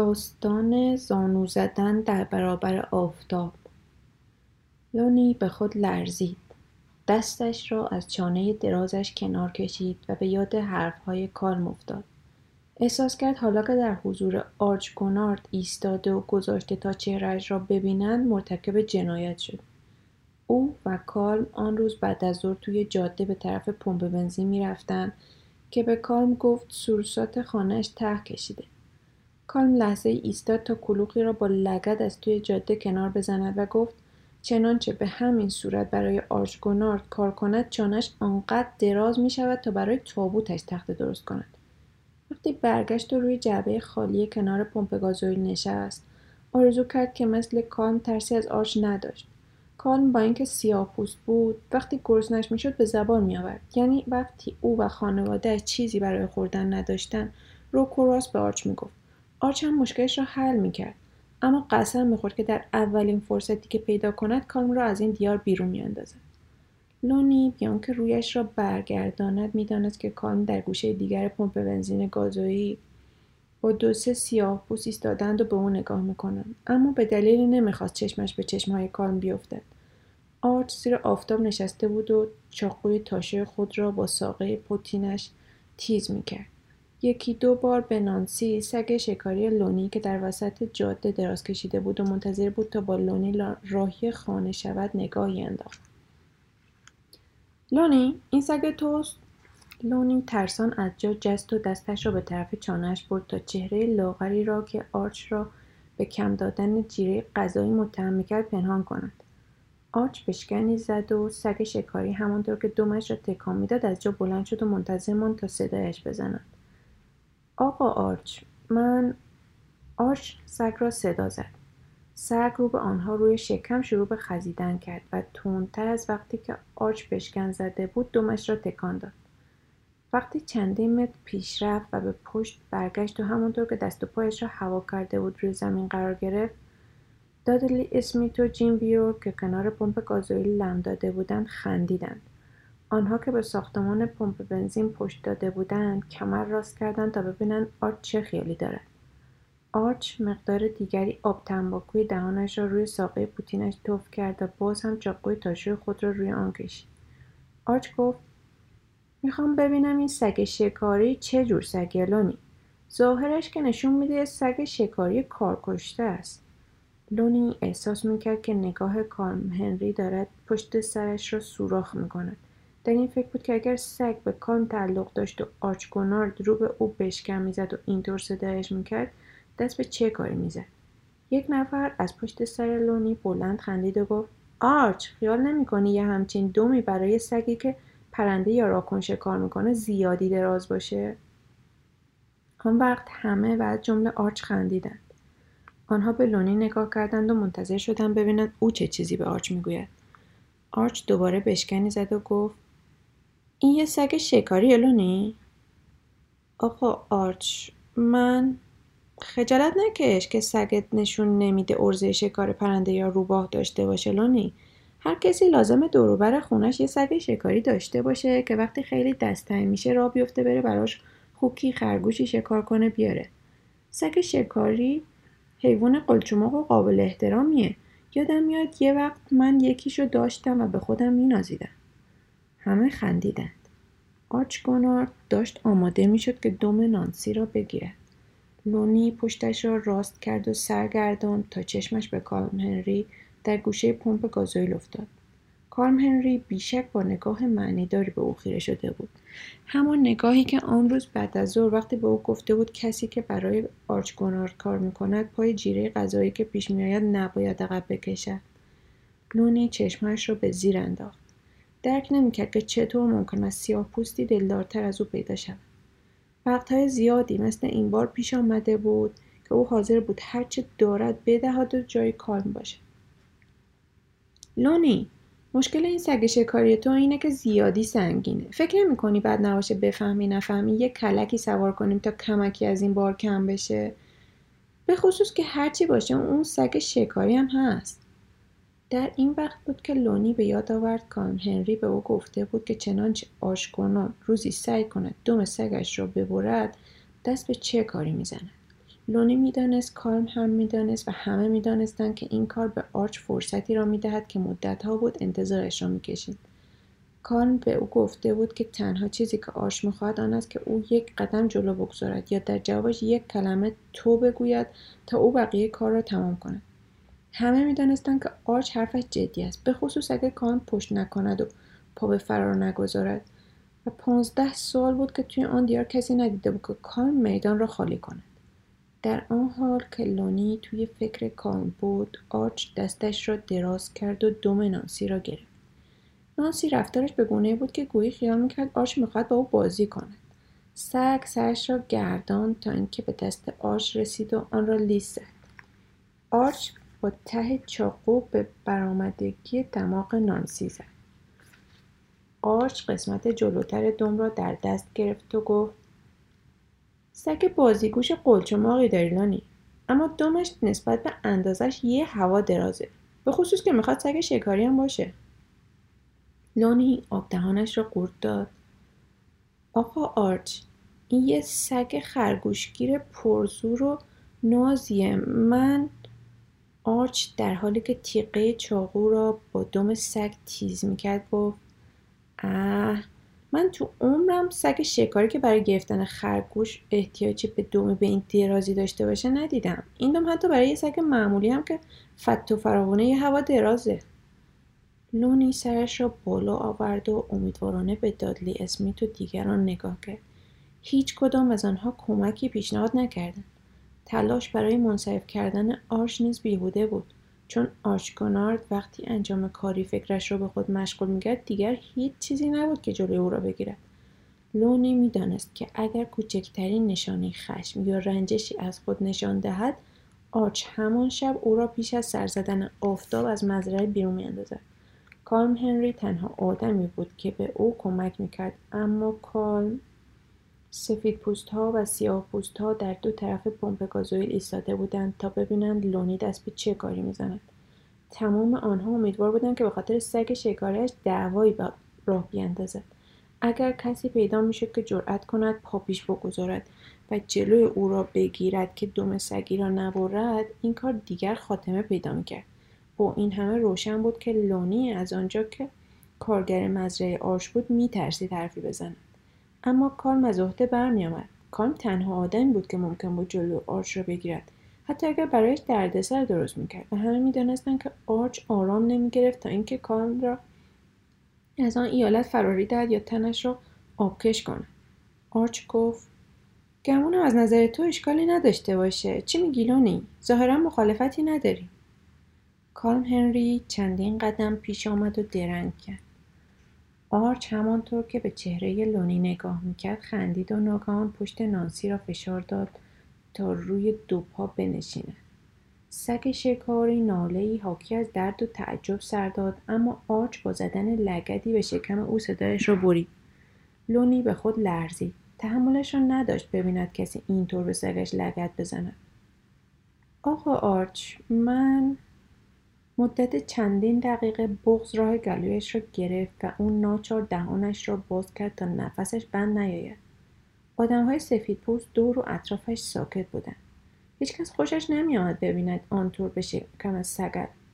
داستان زانو زدن در برابر آفتاب. لونی به خود لرزید. دستش را از چانه درازش کنار کشید و به یاد حرفهای کالم افتاد. احساس کرد حالا که در حضور آرچ گونارد ایستاده و گذاشته تا چهرهاش را ببینند مرتکب جنایت شد. او و کالم آن روز بعد از ظهر توی جاده به طرف پمپ بنزین می‌رفتند که به کالم گفت سورسات خانهش ته کشیده. کالم لحظه ایستاد تا کلوخی را با لگد از توی جاده کنار بزند و گفت چنانچه به همین صورت برای آرچگونارد کار کند چانش آنقدر دراز می شود تا برای تابوتش تخته درست کند. وقتی برگشت و روی جعبه خالی کنار پمپ گازوئیل نشست آرزو کرد که مثل کالم ترسی از آرچ نداشت. کالم با اینکه سیاه پوست بود وقتی گرسنش می‌شد به زبان میآورد. یعنی وقتی او و خانواده چیزی برای خوردن نداشتن رک و راست به آرچ می‌گفت. آرچ هم مشکلش را حل می‌کرد. اما قسم می‌خورد که در اولین فرصتی که پیدا کند کالم را از این دیار بیرون میاندازد. لونی بی‌آنکه رویش را برگرداند می‌دانست که کالم در گوشه دیگر پمپ بنزین گازوئیل با دو سه سیاه پوست ایستادند و به او نگاه می‌کنند. اما به دلیلی نمی‌خواست چشمش به چشمهای کالم بیفتد. آرچ زیر آفتاب نشسته بود و چاقوی تاشوی خود را با ساقه پوتینش تیز می‌کرد. یکی دو بار به نانسی سگ شکاری لونی که در وسط جاده دراز کشیده بود و منتظر بود تا با لونی راهی خانه شود نگاهی انداخت. لونی این سگ توست؟ لونی ترسان از جا جست و دستش را به طرف چانهش برد تا چهره لاغری را که آرچ را به کم دادن جیره غذایی متهم می‌کرد پنهان کند. آرچ بشکنی زد و سگ شکاری همانطور که دومش را تکان می‌داد از جا بلند شد و منتظر ماند تا صدایش بزند. آقا آرچ من آرچ سگ را صدا زد. سگ رو به آنها روی شکم شروع به خزیدن کرد و تندتر از وقتی که آرچ بشکن زده بود دمش را تکان داد. وقتی چندین متر پیش رفت و به پشت برگشت و همانطور که دست و پایش را هوا کرده بود روی زمین قرار گرفت دادلی اسمیت و جیم بیور که کنار پمپ گازوئیل لم داده بودند خندیدند. آنها که به ساختمان پمپ بنزین پشت داده بودند کمر راست کردند تا ببینند آرچ چه خیالی دارد. آرچ مقدار دیگری آب تنباکوی دهانش را روی ساقه پوتینش توف کرد و باز هم چاقوی تاشوی خود را روی آن کشید. آرچ گفت می‌خوام ببینم این سگ شکاری چه جور سگه ظاهرش که نشون میده سگ شکاری کارکشته است. لونی احساس می‌کرد که نگاه کالم هنری دارد پشت سرش را سوراخ می‌کند. در این فکر بود که اگر سگ به کالم تعلق داشت و آرچ گونارد رو به او بشکن می‌زد و اینطور صدایش می‌کرد دست به چه کاری می‌زد؟ یک نفر از پشت سر لونی بلند خندید و گفت آرچ خیال نمی‌کنی یه همچین دمی برای سگی که پرنده یا راکن شکار می‌کنه زیادی دراز باشه؟ آن وقت همه و از جمله آرچ خندیدند. آنها به لونی نگاه کردند و منتظر شدند ببینند او چه چیزی به آرچ می‌گوید. آرچ دوباره بشکنی زد و گفت این یه سگ شکاری الونی؟ آقا آرچ من خجالت نکش که سگت نشون نمیده ارزه شکار پرنده یا روباه داشته باشه لونی هر کسی لازمه دوروبر خونش یه سگ شکاری داشته باشه که وقتی خیلی دستنگ میشه را بیفته بره براش خوکی خرگوشی شکار کنه بیاره. سگ شکاری حیوان قلچماق و قابل احترامیه. یادم میاد یه وقت من یکیشو داشتم و به خودم مینازیدم. همه خندیدند. آرچ گونارد داشت آماده می‌شد که دم نانسی را بگیرد. لونی پشتش را راست کرد و سرگرداند تا چشمش به کارم هنری در گوشه پمپ گازوئیل افتاد. کارم هنری بیشک با نگاه معنیداری به او خیره شده بود. همان نگاهی که آن روز بعد از ظهر وقتی به او گفته بود کسی که برای آرچ گونارد کار می‌کند پای جیره غذایی که پیش میآید نباید عقب بکشد. لونی چشمش را به زیر انداخت. درک نمی‌کرد که چطور ممکن است سیاه پوستی دلدارتر از او پیدا شود. وقتهای زیادی مثل این بار پیش آمده بود که او حاضر بود هرچه دارد بدهد و جای کالم باشد. لونی مشکل این سگ شکاری تو اینه که زیادی سنگینه. فکر نمی کنی بعد نباشه بفهمی نفهمی یه کلکی سوار کنیم تا کمکی از این بار کم بشه؟ به خصوص که هرچی باشه اون سگ شکاری هم هست. در این وقت بود که لونی به یاد آورد کالم هنری به او گفته بود که چنانچه آشکنان روزی سعی کند دم سگش را ببرد دست به چه کاری می‌زند؟ لونی می‌دانست کالم هم می‌دانست و همه می‌دانستند که این کار به آرچ فرصتی را می‌دهد که مدتها بود انتظارش را می‌کشید. کالم به او گفته بود که تنها چیزی که آرچ می‌خواهد آن است که او یک قدم جلو بگذارد یا در جوابش یک کلمه تو بگوید تا او بقیه کار را تمام کند. همه می‌دانستند که آرچ حرفش جدی است به خصوص اگر کالم پشت نکند و پا به فرار نگذارد. و پانزده سال بود که توی آن دیار کسی ندیده بود که کالم میدان را خالی کند. در آن حال که لونی توی فکر کالم بود آرچ دستش را دراز کرد و دم نانسی را گرفت. نانسی رفتارش به گونه بود که گویی خیال می‌کرد آرچ می‌خواهد با او بازی کند. سگ سرش را گرداند تا اینکه به دست آرچ رسید و آن را لیس زد. آرچ با ته چاقو به برآمدگی دماغ نانسی زد. آرچ قسمت جلوتر دم را در دست گرفت و گفت سگ بازیگوش قلچماقی داری لونی اما دمش نسبت به اندازش یه هوا درازه به خصوص که می‌خواد سگ شکاری هم باشه. لونی آب دهانش را قورت داد. آقا آرچ این یه سگ خرگوشگیر پرزور و نازیه. من آرچ در حالی که تیقه چاقو را با دم سگ تیز می‌کرد گفت اه من تو عمرم سگ شکاری که برای گرفتن خرگوش احتیاجی به دم به این درازی داشته باشه ندیدم. این دم حتی برای یه سگ معمولی هم که فت و فراوونه یه هوا درازه. لونی سرش را بالا آورد و امیدوارانه به دادلی اسمیت و دیگران نگاه کرد. هیچ کدام از آنها کمکی پیشنهاد نکردند تلاش برای منصرف کردن آرش نیز بیهوده بود. چون آرچگونارد وقتی انجام کاری فکرش را به خود مشغول می‌کرد دیگر هیچ چیزی نبود که جلوی او را بگیرد. لونی می‌دانست که اگر کوچکترین نشانه خشم یا رنجشی از خود نشان دهد آرچ همان شب او را پیش از سر زدن آفتاب از مزرعه بیرون میاندازد. کالم هنری تنها آدمی بود که به او کمک می‌کرد اما کالم سفید پوست ها و سیاه پوست ها در دو طرف پمپ گازوئیل ایستاده بودند تا ببینند لونی دست به چه کاری می‌زند. تمام آنها امیدوار بودند که به خاطر سگ شکارش دعوایی به راه بیاندازد. اگر کسی پیدا می‌شد که جرأت کند پا پیش بگذارد و جلوی او را بگیرد که دم سگی را نبرد این کار دیگر خاتمه پیدا می‌کرد. با این همه روشن بود که لونی از آنجا که کارگر مزرعه آرش بود میترسید حرفی بزند. اما کارم از عهده برمیآمد. کارم تنها آدمی بود که ممکن بود جلو آرچ را بگیرد. حتی اگر برایش دردسر درست می‌کرد. و همه می‌دانستند که آرچ آرام نمی‌گرفت تا اینکه کارم را از آن ایالت فراری دهد یا تنش را آبکش کند. آرچ گفت گمونم از نظر تو اشکالی نداشته باشه. چی میگی لونی؟ ظاهرا مخالفتی نداری. کارم هنری چندین قدم پیش آمد و درنگ کرد. آرچ همانطور که به چهره لونی نگاه می‌کرد خندید و ناگهان پشت نانسی را فشار داد تا روی دو پا بنشیند. سگ شکاری نالهای حاکی از درد و تعجب سر داد اما آرچ با زدن لگدی به شکم او صدایش را برید. لونی به خود لرزید. تحملش را نداشت ببیند کسی اینطور به سگش لگد بزند. آقا آرچ من مدت چندین دقیقه بغز راه گلویش را گرفت و اون ناچار دهانش را باز کرد تا نفسش بند نیاید. آدمهای سفید پوست دور و اطرافش ساکت بودند هیچکس خوشش نمیآمد ببیند آنطور به شکم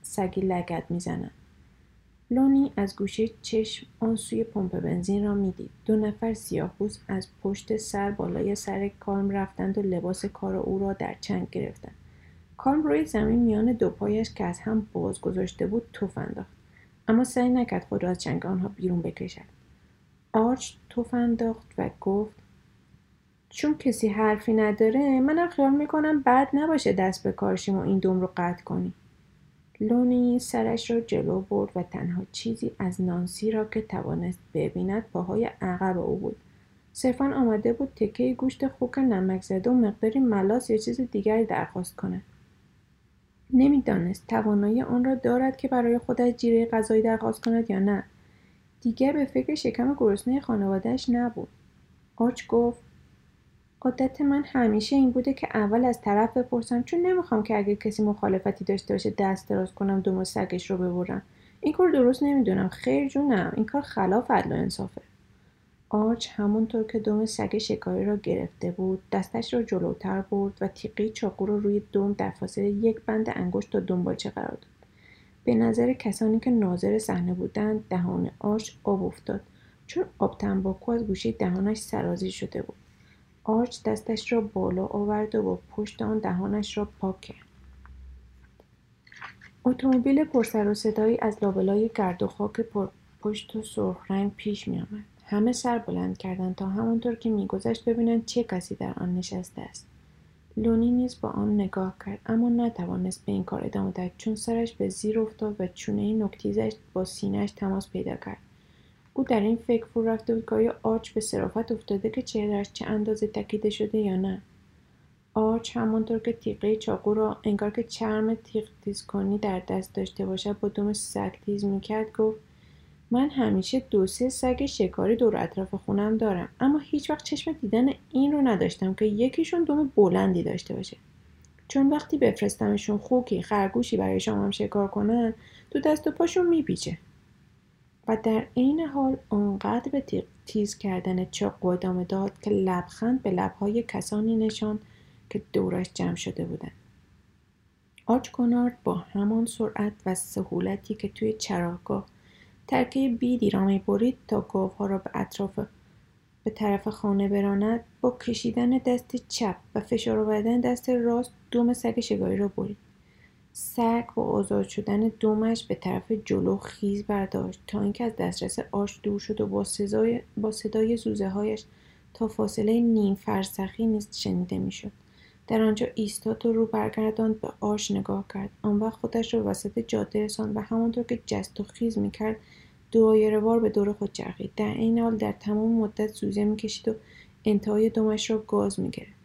سگی لگت می‌زنند لونی از گوشه چشم آن سوی پمپ بنزین را می‌دید. دو نفر سیاهپوست از پشت سر بالای سر کارم رفتند و لباس کار او را در چنگ گرفتند. کارم روی زمین میان دو پایش که از هم باز گذاشته بود توف انداخت. اما سعی نکرد خود را از چنگ آنها بیرون بکشد. آرچ توف انداخت و گفت چون کسی حرفی نداره منم خیال می‌کنم بد نباشه دست به کارشیم و این دوم رو قطع کنی. لونی سرش را جلو برد و تنها چیزی از نانسی را که توانست ببیند پاهای عقب او بود. صرفا آمده بود تکه گوشت خوک نمک زده و مقداری ملاس یا چیز دیگری درخواست کند. نمی‌دانست توانایی آن را دارد که برای خودش جیره غذایی درخواست کند یا نه. دیگر به فکر شکم گرسنه خانوادهش نبود. آرچ گفت عادت من همیشه این بوده که اول از طرف بپرسم چون نمی‌خوام که اگر کسی مخالفتی داشته باشه دست دراز کنم دو سگش رو ببرم. این کار درست نمی‌دونم خیر جونم این کار خلاف عدل و انصافه. آرچ همونطور که دم سگ شکاری را گرفته بود دستش را جلوتر برد و تیغه چاقو را روی دم در فاصله یک بند انگشت تا دنبالچه قرار داد. به نظر کسانی که ناظر صحنه بودند دهان آرچ آب افتاد چون آب تنباکو از گوشه دهانش سرازیر شده بود. آرچ دستش را بالا آورد و با پشت آن دهانش را پاک کرد. اتومبیل پرسر و صدایی از لابلای گرد و خاک پشت و سرخ رنگ پیش می آمد. همه سر بلند کردند تا همانطور که میگذشت ببینند چه کسی در آن نشسته است. لونی نیز با آن نگاه کرد اما نتوانست به این کار ادامه دهد چون سرش به زیر افتاد و چونه نکتیزش با سینهش تماس پیدا کرد. او در این فکر فرو رفته بود که آیا آرچ به صرافت افتاده که چهرهاش چه اندازه تکیده شده یا نه. آرچ همانطور که تیغه چاقو را انگار که چرم تیغ تیز کنی در دست داشته باشد با دم سگ تیز می‌کرد گفت من همیشه دو سه سگ شکاری دور اطراف خونم دارم. اما هیچ وقت چشم دیدن این رو نداشتم که یکیشون دم بلندی داشته باشه. چون وقتی بفرستمشون خوکی خرگوشی برای شما هم شکار کنن تو دست و پاشون میپیچه. و در عین حال آنقدر به تیز کردن چاقو ادامه داد که لبخند به لبهای کسانی نشاند که دورش جمع شده بودند آرچ کنارد با همان سرعت و سهولتی که توی چراگاه ترکه بیدی را برید تا گاوها را به اطراف به طرف خانه براند با کشیدن دست چپ و فشار آوردن دست راست دوم سگ شگاری را برید. سگ با آزاد شدن دومش به طرف جلو خیز برداشت تا اینکه از دسترس آش دور شد و با, با صدای زوزه هایش تا فاصله نیم فرسخی نیز شنیده می‌شد. در آنجا ایستاد و رو برگرداند به آش نگاه کرد. آن وقت خودش را وسط جاده رساند و همانطور که جست و خیز می‌کرد وار به دور خود چرخید. در این حال در تمام مدت سوزه می‌کشید و انتهای دمش را گاز می‌گرفت.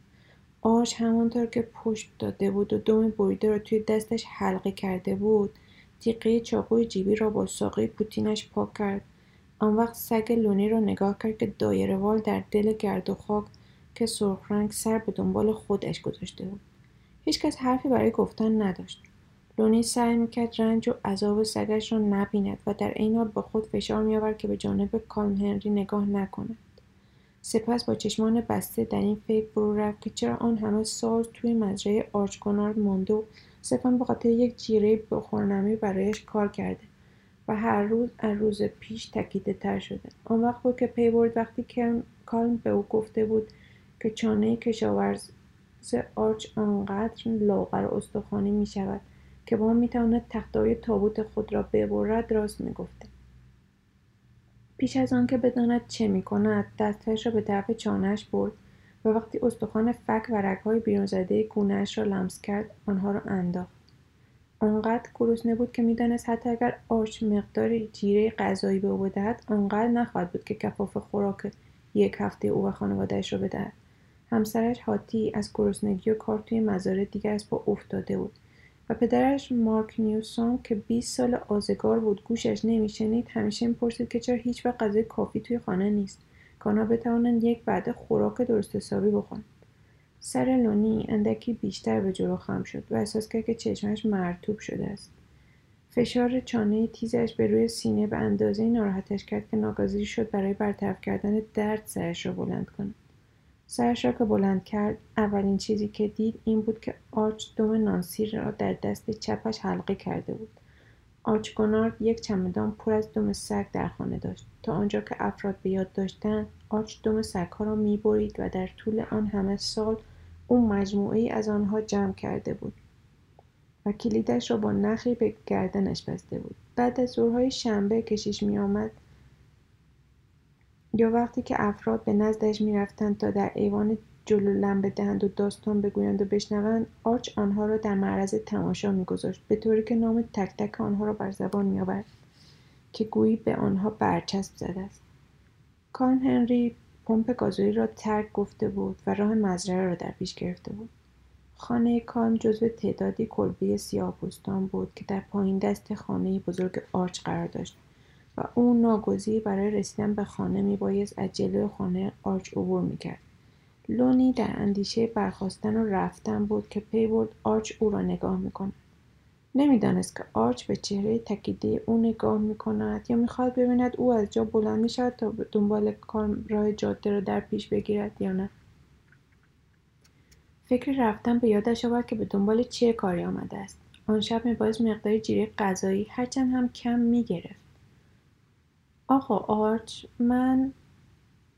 آش همانطور که پشت داده بود و دم بریده را توی دستش حلقه کرده بود تیقه چاقوی جیبی را با ساقه پوتینش پاک کرد. آن وقت سگ لونی را نگاه کرد که وال در دل گرد و خاک که سرخ رنگ سر به دنبال خودش گذاشته بود. هیچکس حرفی برای گفتن نداشت. لونی سعی می‌کرد رنج و عذاب سگش را نبیند و در این حال با خود فشار میآورد که به جانب کالن هنری نگاه نکند. سپس با چشمان بسته در این فکر فرو رفت که چرا آن همه سال توی مزرعه آرچگونارد مانده و صرفا به خاطر یک جیره بخورنمی برایش کار کرده و هر روز از روز پیش تکیده تر شده. آن وقت بود که پی برد وقتی کالم به او گفته بود که چانه کشاورز آرچ آنقدر لاغر و استخوانی می شود که با آن می‌تواند تختهای تابوت خود را ببرد راست می‌گفته پیش از آنکه بداند چه می‌کند دستش را به طرف چانهاش برد و وقتی استخوان فک و رگهای بیرون زده گونهاش را لمس کرد آنها را انداخت. آنقدر گرسنه بود که می‌دانست حتی اگر آش مقداری جیره غذایی به او بدهد آنقدر نخواهد بود که کفاف خوراک یک هفته او و خانوادهش را بدهد. همسرش هاتی از گرسنگی و کار توی مزارع دیگر از با افتاده بود و پدرش مارک نیوسون که 20 سال آزگار بود گوشش نمیشنید همیشه می‌پرسید که چرا هیچ وقت غذای کافی توی خانه نیست. که آنها بتوانند یک بعد خوراک درست حسابی بخورند. سر لونی اندکی بیشتر به جلو خم شد و احساس کرد که چشمش مرطوب شده است. فشار چانه تیزش به روی سینه به اندازه ناراحتش کرد که ناگزیر شد برای برطرف کردن درد سرش را بلند کند. سرش را که بلند کرد. اولین چیزی که دید این بود که آرچ دم نانسی را در دست چپش حلقه کرده بود. آرچ گنارد یک چمدان پر از دم سگ در خانه داشت. تا آنجا که افراد به یاد داشتند آرچ دم سگها را می‌برید و در طول آن همه سال او مجموعه از آنها جمع کرده بود و کلیدش را با نخی به گردنش بسته بود. بعد از ظهرهای شنبه کشیش میآمد یا وقتی که افراد به نزدش می‌رفتند تا در ایوان جلو لم بدهند و داستان بگویند و بشنوند آرچ آنها را در معرض تماشا میگذاشت به طوری که نام تک تک آنها را بر زبان میآورد که گویی به آنها برچسب زده است. کارن هنری پمپ گازوئیل را ترک گفته بود و راه مزرعه را در پیش گرفته بود. خانه کان جزو تعدادی کلبه سیاه بود که در پایین دست خانه بزرگ آرچ قرار داشت. و او ناگزیر برای رسیدن به خانه میبایست از جلوی خانه آرچ عبور می‌کرد. لونی در اندیشه برخاستن و رفتن بود که پی برد آرچ او را نگاه می‌کند. نمی‌دانست که آرچ به چهره تکیده او نگاه می کند یا می‌خواهد ببیند او از جا بلند می شود تا دنبال کار راه جاده را در پیش بگیرد یا نه. فکر رفتن به یادش آورد که به دنبال چه کاری آمده است. آن شب میبایست مقداری جیره غذایی هرچند هم کم می‌گرفت. آقا آرچ من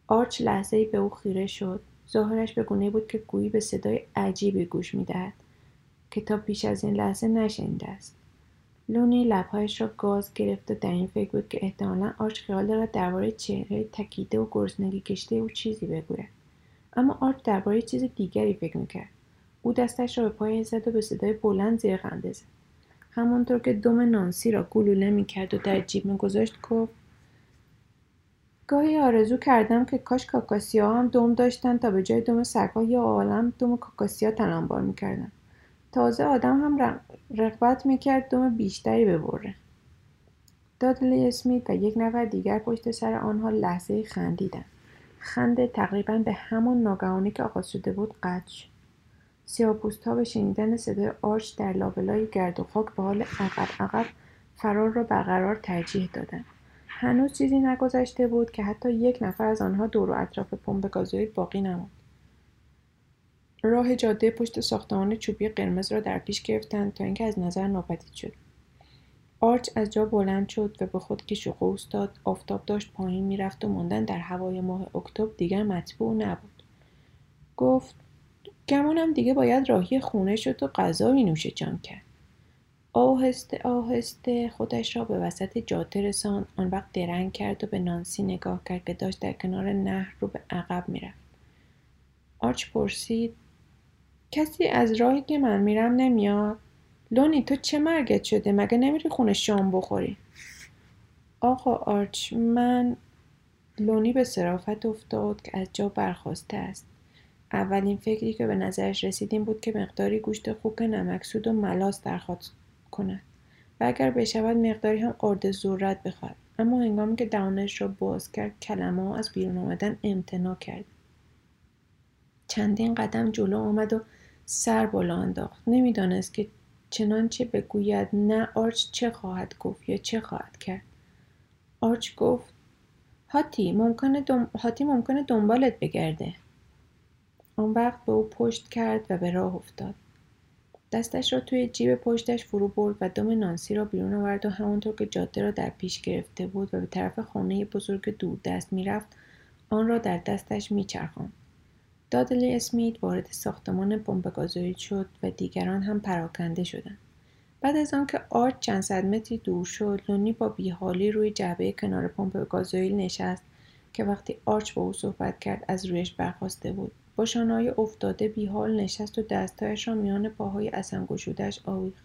آرچ لحظه به او خیره شد. ظاهرش به گونه بود که گویی به صدای عجیبی گوش می‌دهد. که تا پیش از این لحظه نشنیده است. لونی لبهایش را گاز گرفت و در این فکر بود که احتمالا آرچ خیال دارد درباره چهره تکیده و گرسنگی کشته او چیزی بگوید. اما آرچ درباره چیز دیگری فکر می‌کرد. او دستش را به پای زد و به صدای بلند زیر خنده زد. همانطور که دم نانسی را گلوله می‌کرد و در جیب میگذاشت گفت گاهی آرزو کردم که کاش کاکاسیا هم دم داشتن تا به جای دم سگها یا عالم دم کاکاسیا تنانبار می‌کردن. تازه آدم هم رغبت می‌کرد دم بیشتری ببره. دادلی اسمیت و یک نفر دیگر پشت سر آنها لحظه خندیدند خنده تقریبا به همان ناگهانی که آغاز شده بود قطع شد. ها به شنیدن صدای آرچ در لابلای گرد و خاک به حال عقب عقب فرار را برقرار ترجیح دادند هنوز چیزی نگذشته بود که حتی یک نفر از آنها دور و اطراف پمپ گازوئیل باقی نماند. راه جاده پشت ساختمان چوبی قرمز را در پیش گرفتند تا اینکه از نظر ناپدید شد. آرچ از جا بلند شد و به خود کش و قوس داد آفتاب داشت پایین می‌رفت و ماندن در هوای ماه اکتبر دیگر مطبوع نبود. گفت گمانم دیگه باید راهی خونه شد و غذایی نوش جان کرد. آهسته آهسته خودش را به وسط جاده رساند. آن وقت درنگ کرد و به نانسی نگاه کرد که داشت در کنار نهر رو به عقب می‌رفت. آرچ پرسید کسی از راهی که من میرم نمیاد؟ لونی تو چه مرگت شده؟ مگه نمیری خونه شام بخوری؟ آقا آرچ من لونی به صرافت افتاد که از جا برخواسته است. اولین فکری که به نظرش رسید این بود که مقداری گوشت خوک نمکسود و ملاس درخواست کند و اگر بشود مقداری هم آرد ذرت بخواهد. اما هنگامی که دهانش را باز کرد کلمه از بیرون آمدن امتناع کرد. چندین قدم جلو آمد و سر بالا انداخت. نمی‌دانست که چنانچه بگوید نه آرچ چه خواهد گفت یا چه خواهد کرد. آرچ گفت هاتی ممکنه, دم... هاتی ممکنه دنبالت بگرده. آن وقت به او پشت کرد و به راه افتاد. دستش را توی جیب پشتش فرو برد و دم نانسی را بیرون آورد و همانطور که جاده را در پیش گرفته بود و به طرف خانه بزرگ دور دست می‌رفت آن را در دستش میچرخاند. دادلی اسمیت وارد ساختمان گازوئیل شد و دیگران هم پراکنده شدند. بعد از آنکه آرچ چند صد متری دور شد لونی با بیحالی روی جعبه کنار پمپ گازوئیل نشست که وقتی آرچ با او صحبت کرد از رویش برخواسته بود. با افتاده بیحال نشست و دستهایش را میان پاهای اصم گشودهاش آویخت.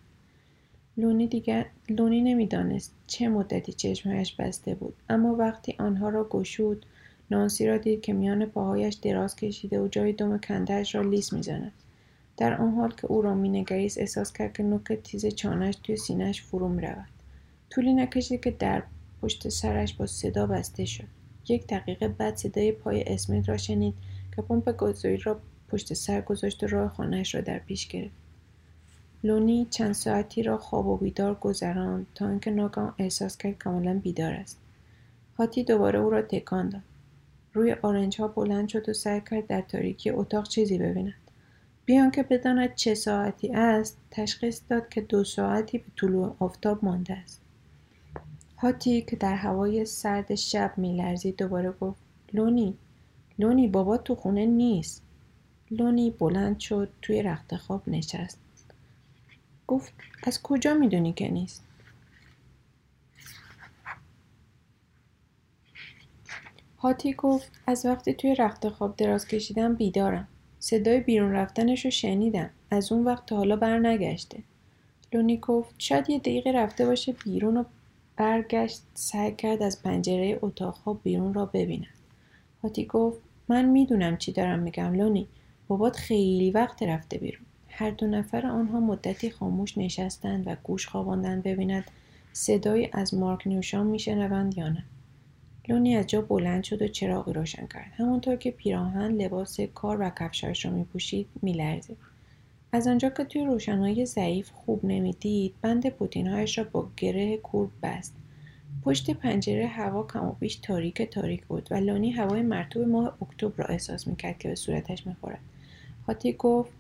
لونی دیگر لونی نمی‌دانست چه مدتی چشمهایش بسته بود اما وقتی آنها را گشود نانسی را دید که میان پاهایش دراز کشیده و جای دم کندهاش را لیس می‌زند. در آن حال که او را مینگریست احساس کرد که نوک تیز چانهش توی سینهش فرو می‌رود. طولی نکشید که در پشت سرش با صدا بسته شد. یک دقیقه بعد صدای پای اسمیت را شنید پمپ گازوئیل را پشت سر گذاشت و راه خانهاش را در پیش گرفت. لونی چند ساعتی را خواب و بیدار گذراند تا اینکه ناگهان احساس کرد کاملا بیدار است. هاتی دوباره او را تکان داد. روی آرنج ها بلند شد و سعی کرد در تاریکی اتاق چیزی ببیند. بیان که بداند چه ساعتی است تشخیص داد که دو ساعتی به طلوع آفتاب مانده است. هاتی که در هوای سرد شب میلرزید دوباره گفت لونی لونی بابا تو خونه نیست. لونی بلند شد توی رخت خواب نشست. گفت از کجا می‌دونی که نیست؟ هاتی گفت از وقتی توی رخت خواب دراز کشیدم بیدارم. صدای بیرون رفتنش رو شنیدم. از اون وقت تا حالا بر نگشته. لونی گفت شاید یه دقیقه رفته باشه بیرون و برگشت سعی کرد از پنجره اتاق خواب بیرون را ببیند. هاتی گفت من می‌دونم چی دارم میگم لونی. بابات خیلی وقت رفته بیرون. هر دو نفر آنها مدتی خاموش نشستند و گوش خواباندند ببیند صدایی از مارک نیوشان میشنوند یا نه. لونی از جا بلند شد و چراغی روشن کرد. همانطور که پیراهن لباس کار و کفشهایش را میپوشید میلرزید. از آنجا که توی روشنایی ضعیف خوب نمی‌دید بند پوتینهایش را با گره کورب بست. پشت پنجره هوا کم و بیش تاریک تاریک بود و لانی هوای مرتوب ماه اکتبر را احساس می‌کرد که به صورتش می‌خورد. هاتی گفت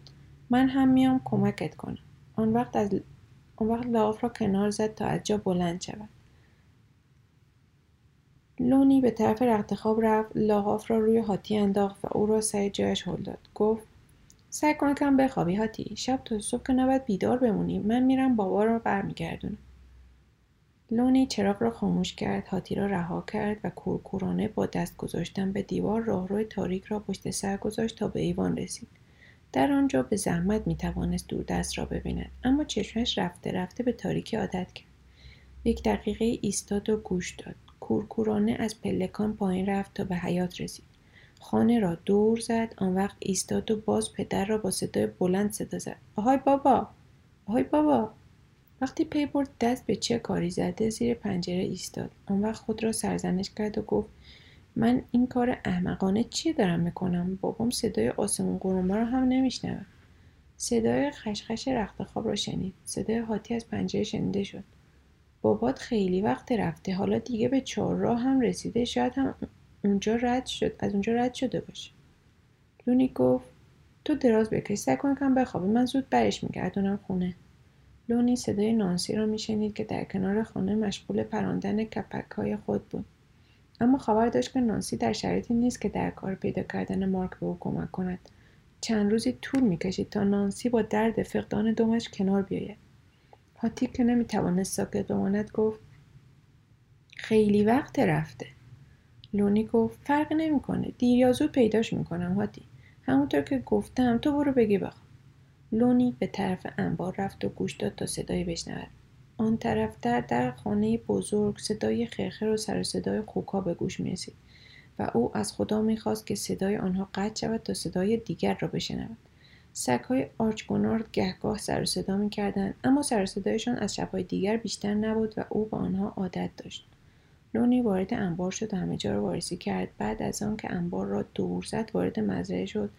من هم میام کمکت کنم. آن وقت از آن وقت لاف را کنار زد تا از جا بلند شود. لونی به طرف رخت خواب رفت لاغاف را روی هاتی انداخت و او را سر جایش هل داد. گفت سعی کن کم بخوابی هاتی شب تا صبح که نباید بیدار بمونی من میرم بابا را برمیگردونم. لونی چراغ را خاموش کرد هاتی را رها کرد و کورکورانه با دست گذاشتن به دیوار راهرو تاریک را پشت سر گذاشت تا به ایوان رسید. در آنجا به زحمت می توانست دور دست را ببیند اما چشمش رفته رفته به تاریکی عادت کرد. یک دقیقه ایستاد و گوش داد. کورکورانه از پلکان پایین رفت تا به حیات رسید. خانه را دور زد آن وقت ایستاد و باز پدر را با صدای بلند صدا زد. آهای بابا! آهای بابا! وقتی پی دست به چه کاری زده زیر پنجره ایستاد. آن وقت خود را سرزنش کرد و گفت من این کار احمقانه چی دارم می‌کنم؟ بابام صدای آسمون قرومبا را هم نمیشنود صدای خشخش رخت خواب را شنید. صدای حاتی از پنجره شنیده شد. بابات خیلی وقت رفته. حالا دیگه به چهار راه هم رسیده. شاید هم اونجا رد شد. از اونجا رد شده باشه. لونی گفت تو دراز بکش. سعی کن کم بخوابی. من زود برش میگردونم خونه. لونی صدای نانسی را میشنید که در کنار خانه مشغول پراندن کپک های خود بود. اما خبر داشت که نانسی در شرایطی نیست که در کار پیدا کردن مارک به او کمک کند. چند روزی طول می‌کشید تا نانسی با درد فقدان دومش کنار بیاید. هاتی که نمی‌توانست ساکت بماند گفت خیلی وقت رفته. لونی گفت فرق نمی‌کنه. دیر یا زود پیداش می‌کنم هاتی. همونطور که گفتم تو برو بگی بخواب. لونی به طرف انبار رفت و گوش داد تا صدایی بشنود. آن طرفتر در خانه بزرگ صدای خرخر و سر صدای خوکا به گوش می‌رسید و او از خدا می‌خواست که صدای آنها قطع شود تا صدای دیگر را بشنود. سگهای آرچگونارد گهگاه سر صدا می‌کردند اما سر صدایشان از شبهای دیگر بیشتر نبود و او به آنها عادت داشت. لونی وارد انبار شد و همه جا را وارسی کرد. بعد از آن که انبار را دور زد وارد مزرعه شد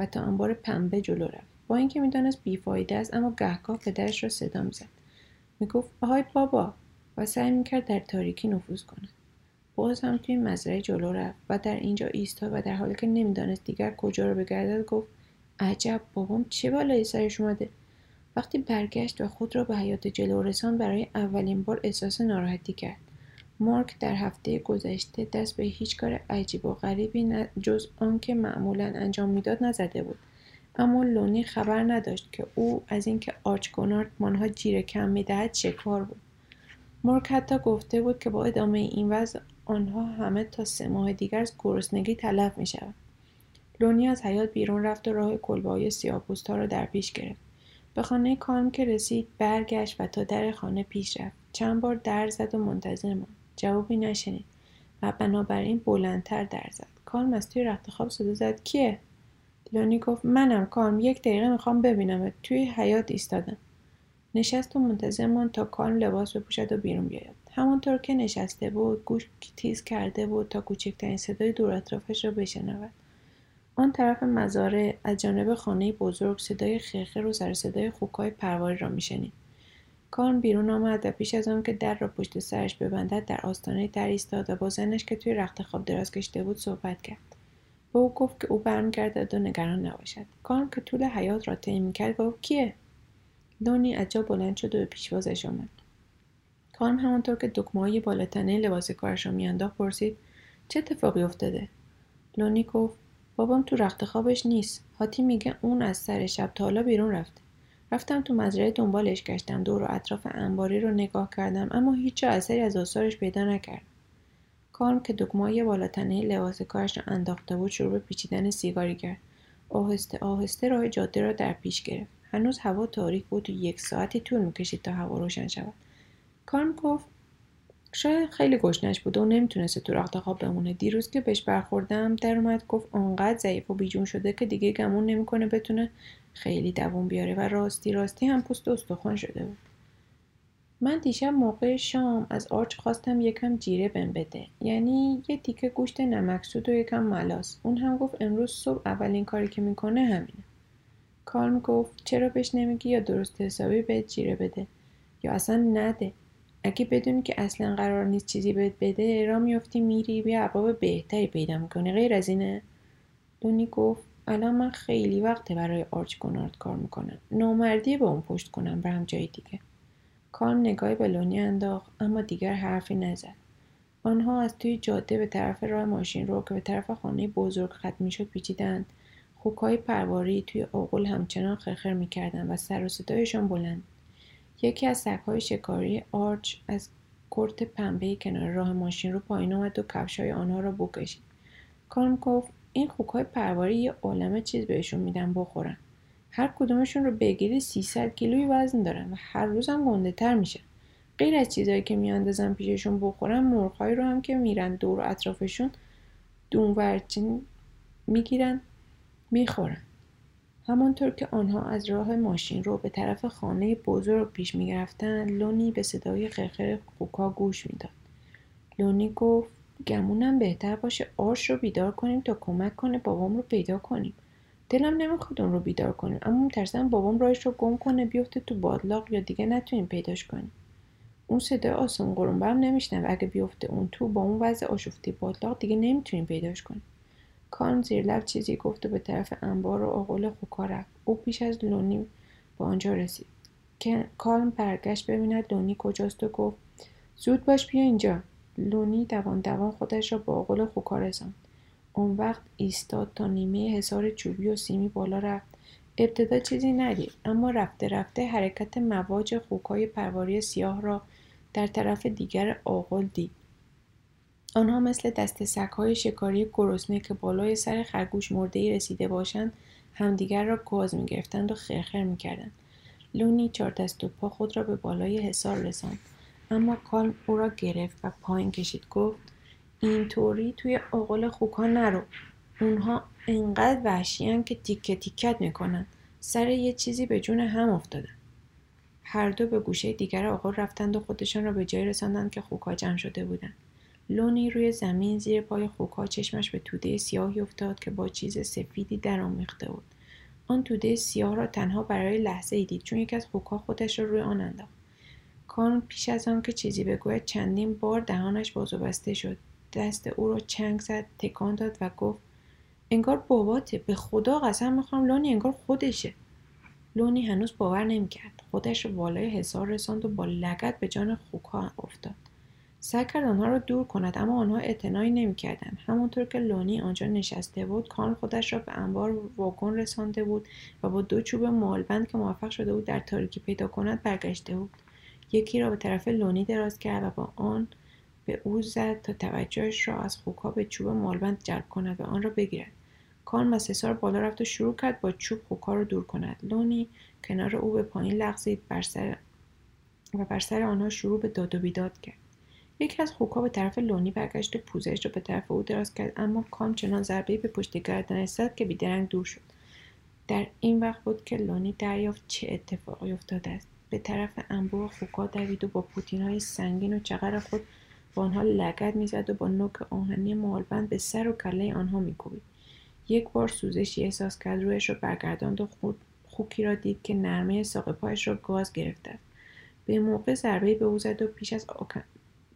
و تا انبار پنبه جلو رفت. با اینکه می‌دانست بیفایده است اما گهگاه پدرش را صدا می‌زد. می‌گفت آهای بابا! و سعی می‌کرد در تاریکی نفوذ کند. باز هم توی مزرعه جلو رفت و در اینجا ایستاد و در حالی که نمی‌دانست دیگر کجا را بگردد گفت عجب بابام چه بالایی سرش اومده؟ وقتی برگشت و خود را به حیات جلو رسان برای اولین بار احساس ناراحتی کرد. مارک در هفته گذشته دست به هیچ کار عجیب و غریبی جز آنکه معمولا انجام می‌داد نزده بود. اما لونی خبر نداشت که او از اینکه آرچگونارد مانها جیره کم می‌دهد شکار بود مارک حتی گفته بود که با ادامه این وضع آنها همه تا سه ماه دیگر از گرسنگی تلف می شود. لونی از حیات بیرون رفت و راه کلبه های سیاپوست را در پیش گرفت. به خانه کالم که رسید برگشت و تا در خانه پیش رفت. چند بار در زد و منتظر ماند. جوابی نشنید و بنابراین بلندتر در زد. کالم از توی رخت خواب صدا زد کیه؟ لونی گفت منم کالم یک دقیقه می‌خوام ببینم توی حیات ایستادم. نشست و منتظر ماند تا کالم لباس بپوشد و بیرون بیاید. همانطور که نشسته بود گوش تیز کرده بود تا کوچکترین صدای دور اطرافش را بشنود. آن طرف مزاره از جانب خانه بزرگ صدای خرخر و سر صدای خوکای پرواری را میشنید. کارم بیرون آمد و پیش از آن که در را پشت سرش ببندد در آستانه در ایستاد و با زنش که توی رخت خواب دراز کشیده بود صحبت کرد. به او گفت که او برمیگردد و نگران نباشد. کارم که طول حیات را طی می‌کرد گفت کیه؟ لونی از جا بلند شد و به پیشوازش آمد. کارم همانطور که دکمههای بالاتنه لباس کارش را میانداخت پرسید چه اتفاقی افتاده؟ لونی گفت بابام تو رخت خوابش نیست. هاتی میگه اون از سر شب تا حالا بیرون رفته. رفتم تو مزرعه دنبالش گشتم دور و اطراف انباری رو نگاه کردم اما هیچ اثری از آثارش پیدا نکرد. کارم که دکمههای بالاتنه لباس کارش را انداخته بود شروع به پیچیدن سیگاری کرد. آهسته آهسته راه جاده را در پیش گرفت. هنوز هوا تاریک بود و یک ساعتی طول می‌کشید تا هوا روشن شود. کارم گفت شاید خیلی گشنش بوده و نمی‌تونسته تو رخت خواب بمونه. دیروز که بهش برخوردم در اومد گفت آنقدر ضعیف و بیجون شده که دیگه گمون نمی‌کنه بتونه خیلی دووم بیاره و راستی راستی هم پوست استخوان شده بود. من دیشب موقع شام از آرچ خواستم یکم جیره بهم بده. یعنی یه تیکه گوشت نمکسود و یکم ملاس اون هم گفت امروز صبح اولین کاری که می‌کنه همینه. کالم گفت چرا بهش نمیگی یا درست حسابی بهت جیره بده؟ یا اصلا نده. اگه بدونی که اصلا قرار نیست چیزی بهت بده را میفتی میری به عباب بهتری پیدا می‌کنی. غیر از اینه؟ لونی گفت الان من خیلی وقته برای آرچ گنارد کار می‌کنم. نامردیه به اون پشت کنم برم جای دیگه. کالم نگاهی به لونی انداخت اما دیگر حرفی نزد. آنها از توی جاده به طرف راه ماشین رو که به طرف خانه بزرگ ختم می‌شد پیچیدند. خوکهای پرواری توی آغل همچنان خرخر می‌کردند و سر و صدایشان بلند. یکی از سگهای شکاری آرچ از کرت پنبه کنار راه ماشین رو پایین آمد و کفشهای آنها را بکشید. کارم گفت این خوکهای پرواری یه عالمه چیز بهشون میدن بخورن. هر کدومشون رو بگیری 300 کیلوی وزن دارن و هر روز هم گنده تر میشه. غیر از چیزهایی که میاندازن پیششون بخورن مرغهایی رو هم که میرن دور و اطرافشون دونورچین می‌گیرن می‌خورن. همانطور که آنها از راه ماشین رو به طرف خانه بزرگ پیش می‌رفتند لونی به صدای خرخر خوکا گوش می‌داد. لونی گفت گمونم بهتر باشه آرش رو بیدار کنیم تا کمک کنه بابام رو پیدا کنیم. دلم نمی‌خواد اون رو بیدار کنیم اما میترسم بابام راهش رو گم کنه بیفته تو بادلاق یا دیگه نتونیم پیداش کنیم. اون صدای آسون قرنبرم نمیشنم و اگه بیفته اون تو با اون وضع آشفته بادلاق دیگه نمی‌تونیم پیداش کنیم. کان زیر لب چیزی گفت و به طرف انبار و آقل خوکا رفت. او پیش از لونی به آنجا رسید. کالم برگشت ببیند لونی کجاست و گفت زود باش بیا اینجا. لونی دوان دوان خودش را با آقل خوکا رساند. اون وقت ایستاد تا نیمه حصار چوبی و سیمی بالا رفت. ابتدا چیزی ندید اما رفته رفته حرکت مواج خوکای پرواری سیاه را در طرف دیگر آقل دید. آنها مثل دست سگهای شکاری گرسنه که بالای سر خرگوش ای رسیده باشند همدیگر را گاز می‌گرفتند و خرخر می‌کردند. لونی چهار دست و پا خود را به بالای حصار رساند. اما کالم او را گرفت و پایین کشید. گفت اینطوری توی آقل خوکا نرو. اونها انقدر وحشیان که تیکه تیکت می‌کنن. سر یه چیزی به جون هم افتادن. هر دو به گوشه دیگر آقل رفتند و خودشان را به جای رساندند که خوکا جمع شده بودند. لونی روی زمین زیر پای خوکا چشمش به توده سیاهی افتاد که با چیز سفیدی درآمیخته بود. آن توده سیاه را تنها برای لحظه ای دید چون یکی از خوکا خودش را روی آن انداخت. کان پیش از آن که چیزی بگوید چندین بار دهانش باز و بسته شد. دست او را چنگ زد تکان داد و گفت انگار باباته به خدا قسم می‌خوام لونی انگار خودشه. لونی هنوز باور نمی‌کرد. خودش را بالای حصار رساند و با لگت به جان خوکا افتاد. سعی کرد آنها را دور کند اما آنها اعتنایی نمی‌کردند. همانطور که لونی آنجا نشسته بود کان خودش را به انبار واگن رسانده بود و با دو چوب مالبند که موفق شده بود در تاریکی پیدا کند برگشته بود. یکی را به طرف لونی دراز کرد و با آن به او زد تا توجهش را از خوکا به چوب مالبند جلب کند و آن را بگیرد. کان مسسار بالا رفت و شروع کرد با چوب خوکا را دور کند. لونی کنار او به پایین لغزید بر سر و بر سر آنها شروع به داد و بیداد کرد. یکی از خوکها به طرف لونی برگشت و پوزش را به طرف او دراز کرد اما کام چنان ضربهای به پشت گردنش زد که بیدرنگ دور شد. در این وقت بود که لونی دریافت چه اتفاقی افتاده است. به طرف انبوه خوکا دوید و با پوتین های سنگین و چقر خود آنها لگت می‌زد و با نوک آهنی مالبند به سر و کله آنها میکوبید. یک بار سوزشی احساس کرد رویش را برگرداند و خود خوکی را دید که نرمه ساق پایش را گاز گرفته به موقع ضربهای به او زد و پیش از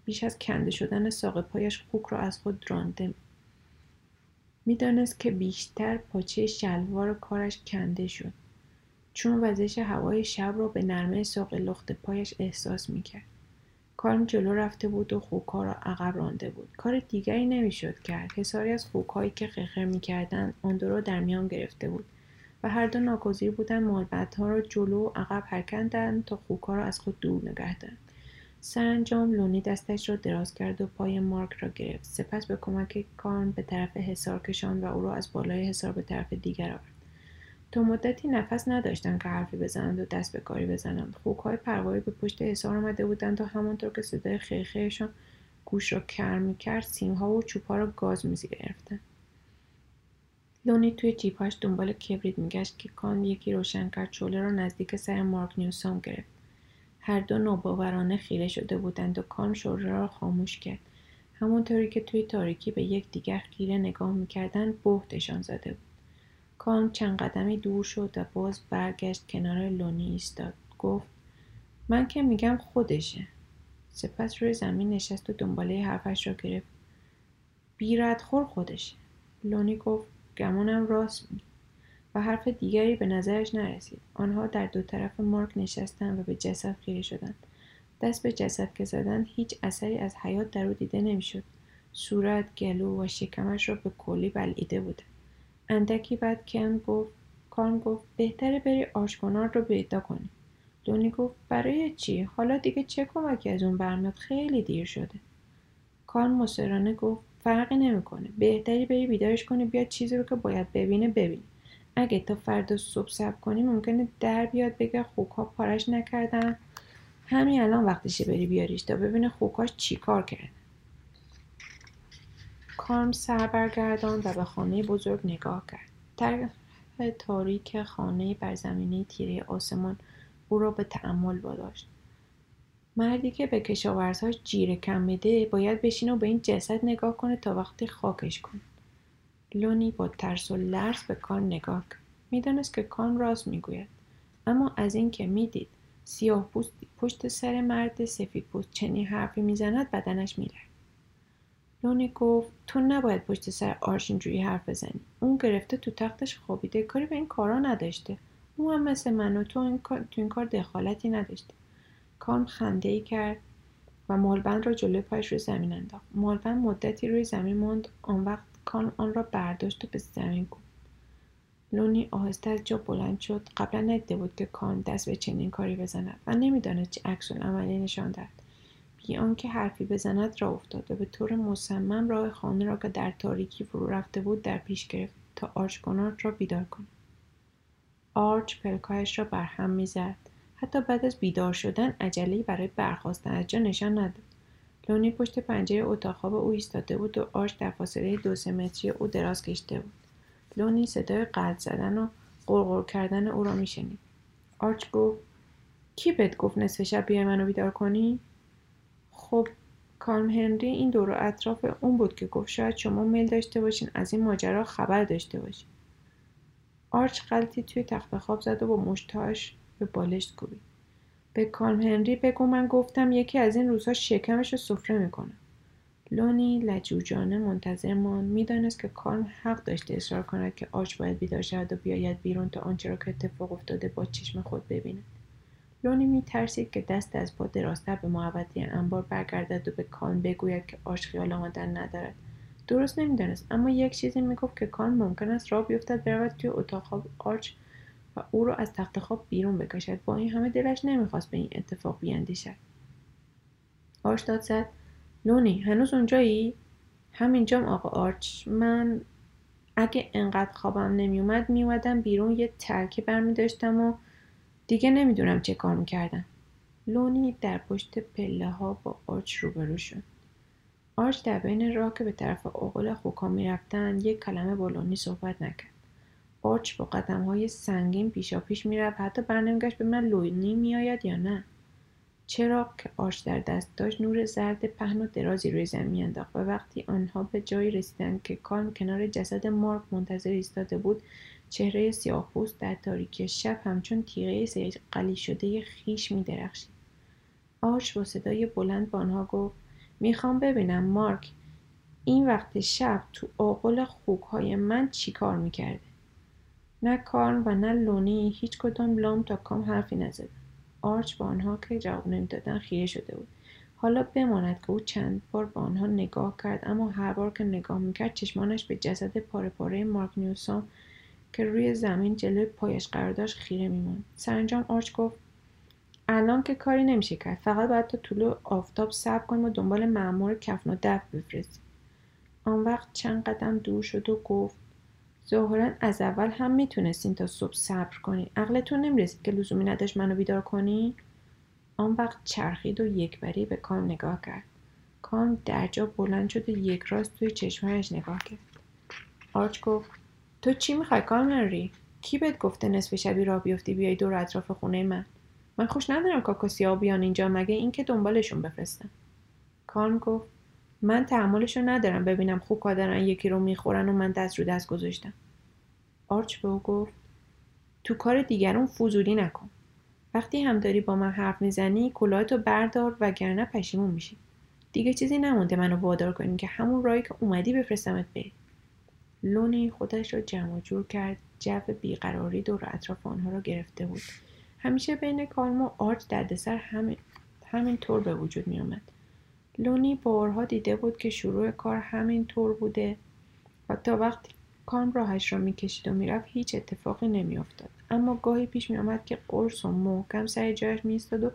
بیش از کنده شدن ساق پایش خوک را از خود رانده می‌دانست که بیشتر پاچه شلوار کارش کنده شد. چون وزش هوای شب را به نرمه ساق لخت پایش احساس می‌کرد. کارم جلو رفته بود و خوکها را عقب رانده بود. کار دیگری نمی‌شد کرد. حساری از خوکهایی که خخر می‌کردند آن دو را در میان گرفته بود و هر دو ناگزیر بودند مالبدها را جلو و عقب پرکندند تا خوکها را از خود دور نگه دارند سرانجام لونی دستش را دراز کرد و پای مارک را گرفت. سپس به کمک کارن به طرف حصار کشاند و او را از بالای حصار به طرف دیگر آورد تا مدتی نفس نداشتند که حرفی بزنند و دست به کاری بزنند خوکهای پروایی به پشت حصار آمده بودند و همانطور که صدای خیخیشان گوش را کر می‌کرد سیمها و چوبها را گاز می‌گرفتند لونی توی جیبهاش دنبال کبریت میگشت که کان یکی روشن کرد شعله را نزدیک سر مارک نیوسام گرفت. هر دو ناباورانه خیره شده بودند و کان شوره را خاموش کرد. همانطوری که توی تاریکی به یک دیگر خیره نگاه می‌کردند بهتشان زده بود. کام چند قدمی دور شد و باز برگشت کنار لونی ایستاد. گفت من که میگم خودشه. سپس روی زمین نشست و دنباله حرفش را گرفت. خور خودشه. لونی گفت گمونم راست میگی. و حرف دیگری به نظرش نرسید. آنها در دو طرف مارک نشستند و به جسد خیره شدند. دست به جسد که زدند هیچ اثری از حیات در او دیده نمی‌شد. صورت گلو و شکمش را به کلی بلعیده بوده اندکی بعد کن گفت کان گفت بهتره بری آشکنار رو پیدا کنی. دونی گفت برای چی؟ حالا دیگه چه کمکی از اون برمیاد؟ خیلی دیر شده. کان مصرانه گفت فرقی نمی‌کنه. بهتری بری بیدارش کنی بیاد چیزی رو که باید ببینه ببینه اگه تا فردا صبح سب کنی ممکنه در بیاد بگه خوکها پارش نکردن. همین الان وقتشه بری بیاریش تا ببینه خوکاش چی کار کرده کارم سر برگردان و به خانه بزرگ نگاه کرد. طرح تاریک خانه بر زمینه تیره آسمان او را به تعمل واداشت مردی که به کشاورزهاش جیره کم میده باید بشینه و به این جسد نگاه کنه تا وقتی خاکش کنه. لونی با ترس و لرز به کان نگاه کرد. می‌دانست که کان راست می‌گوید. اما از اینکه می‌دید سیاه پوست پشت سر مرد سفید پوست چنین حرفی می‌زند بدنش میلرد لونی گفت تو نباید پشت سر آرش اینجوری حرف بزنی. اون گرفته تو تختش خوابیده کاری به این کارا نداشته. او هم مثل من و تو, این کار، تو این کار دخالتی نداشته. کام خنده ای کرد و مالبند را جلوی پایش روی زمین انداخت. مالبند مدتی روی زمین ماند آن وقت کان آن را برداشت و به زمین کوبید لونی آهسته از جا بلند شد. قبلا ندیده بود که کان دست به چنین کاری بزند و نمی‌دانست چه عکس‌العملی نشان دهد. بی آنکه حرفی بزند راه افتاد و به طور مصمم راه خانه را که در تاریکی فرو رفته بود در پیش گرفت تا آرچ گنارد را بیدار کند آرچ پلک‌هایش را بر هم می‌زد. حتی بعد از بیدار شدن عجله برای برخاستن از جا نشان نداد. لونی پشت پنجره اتاق خواب او ایستاده بود و آرچ در فاصله دو سه متری او دراز کشیده بود. لونی صدای قلب زدن و غرغر کردن او را میشنید. آرچ گفت کی بهت گفت نصف شب بیای منو بیدار کنی؟ خب کارم هنری این دور و اطراف اون بود که گفت شاید شما میل داشته باشین از این ماجرا خبر داشته باشین. آرچ غلطی توی تخت خواب زد و با مشتاش به بالشت کوبید. به کارم هنری بگو من گفتم یکی از این روزها شکمش رو سفره می‌کنه. لونی لجوجانه منتظر ماند. می‌دانست که کارم حق داشته اصرار کند که آرچ باید بیدار شود و بیاید بیرون تا آنچه را که اتفاق افتاده با چشم خود ببیند. لونی می ترسید که دست از پا درازتر به محوطه انبار برگردد و به کان بگوید که آش خیال آمدن ندارد. درست نمی‌دانست اما یک چیزی می‌گفت که کان ممکن است راه بیفتد برود توی اتاق خواب آرچ و او را از تخت خواب بیرون بکشد. با این همه دلش نمی‌خواست به این اتفاق بیاندیشد آرچ داد زد لونی هنوز اونجایی؟ همینجام آقا آرچ. من اگه انقدر خوابم نمیومد میومدم بیرون یه ترکه برمی داشتم و دیگه نمی‌دونم چه کار می‌کردم لونی در پشت پله ها با آرچ روبرو شد. آرچ در بین راه که به طرف آغل خوکا می‌رفتن یک کلمه با لونی صحبت نکرد. آرچ با قدم های سنگین پیشا پیش می‌رفت. حتی برنمیگشت ببینه لونی میآید یا نه؟ چراغ که آرچ در دست داشت نور زرد پهن و درازی روی زمین انداخت و وقتی آنها به جایی رسیدند که کان کنار جسد مارک منتظر ایستاده بود چهره سیاهپوست در تاریکی شب همچون تیغه قلی شده خیش می درخشید. آرش با صدای بلند به آنها گفت می‌خوام ببینم مارک این وقت شب تو آقل خوکهای من چی کار می‌کرده؟ نه کارن و نه لونی هیچ کدام لام تا کام حرفی نزد. آرچ با آنها که جواب نمی‌دادن خیره شده بود حالا بماند که او چند بار به آنها نگاه کرد اما هر بار که نگاه می‌کرد چشمانش به جسد پاره پاره مارک نیوسام که روی زمین جلوی پایش قرار داشت خیره میموند سرانجام آرچ گفت الان که کاری نمیشه کرد. فقط باید تا طول آفتاب صبر کنیم و دنبال معمور کفن و دف بفرستیم. آن وقت چند قدم دور شد و گفت ظاهرا از اول هم می‌تونستین تا صبح صبر کنی عقلتون نمی‌رسید که لزومی نداشت منو بیدار کنی؟ آن وقت چرخید و یکبری به کام نگاه کرد. کام در جا بلند شد و یک راست توی چشمهایش نگاه کرد. آرچ گفت تو چی می‌خوای کارمری کی بهت گفته نصف شبی راه بیفتی؟ بیای دور اطراف خونه من. من خوش ندارم کاکاسیا بیان اینجا مگه اینکه دنبالشون بفرستم. کارم گفت من تحملشو ندارم ببینم خوکا دارن یکی رو می‌خورن و من دست رو دست گذاشتم. آرچ به او گفت تو کار دیگران فضولی نکن. وقتی هم داری با من حرف می‌زنی کلاهتو بردار وگرنه پشیمون میشی. دیگه چیزی نمونده منو وادار کنیم که همون راهی که اومدی بفرستمت لونی خودش را جمع جور کرد جو بیقراری دور اطراف آنها را گرفته بود. همیشه بین کالم و آرت دردسر همین همین طور به وجود می آمد. لونی بارها دیده بود که شروع کار همین طور بوده. و تا وقتی کام راهش را می‌کشید و می‌رفت هیچ اتفاقی نمیافتاد. اما گاهی پیش میآمد که قرص و محکم سر جایش میایستاد و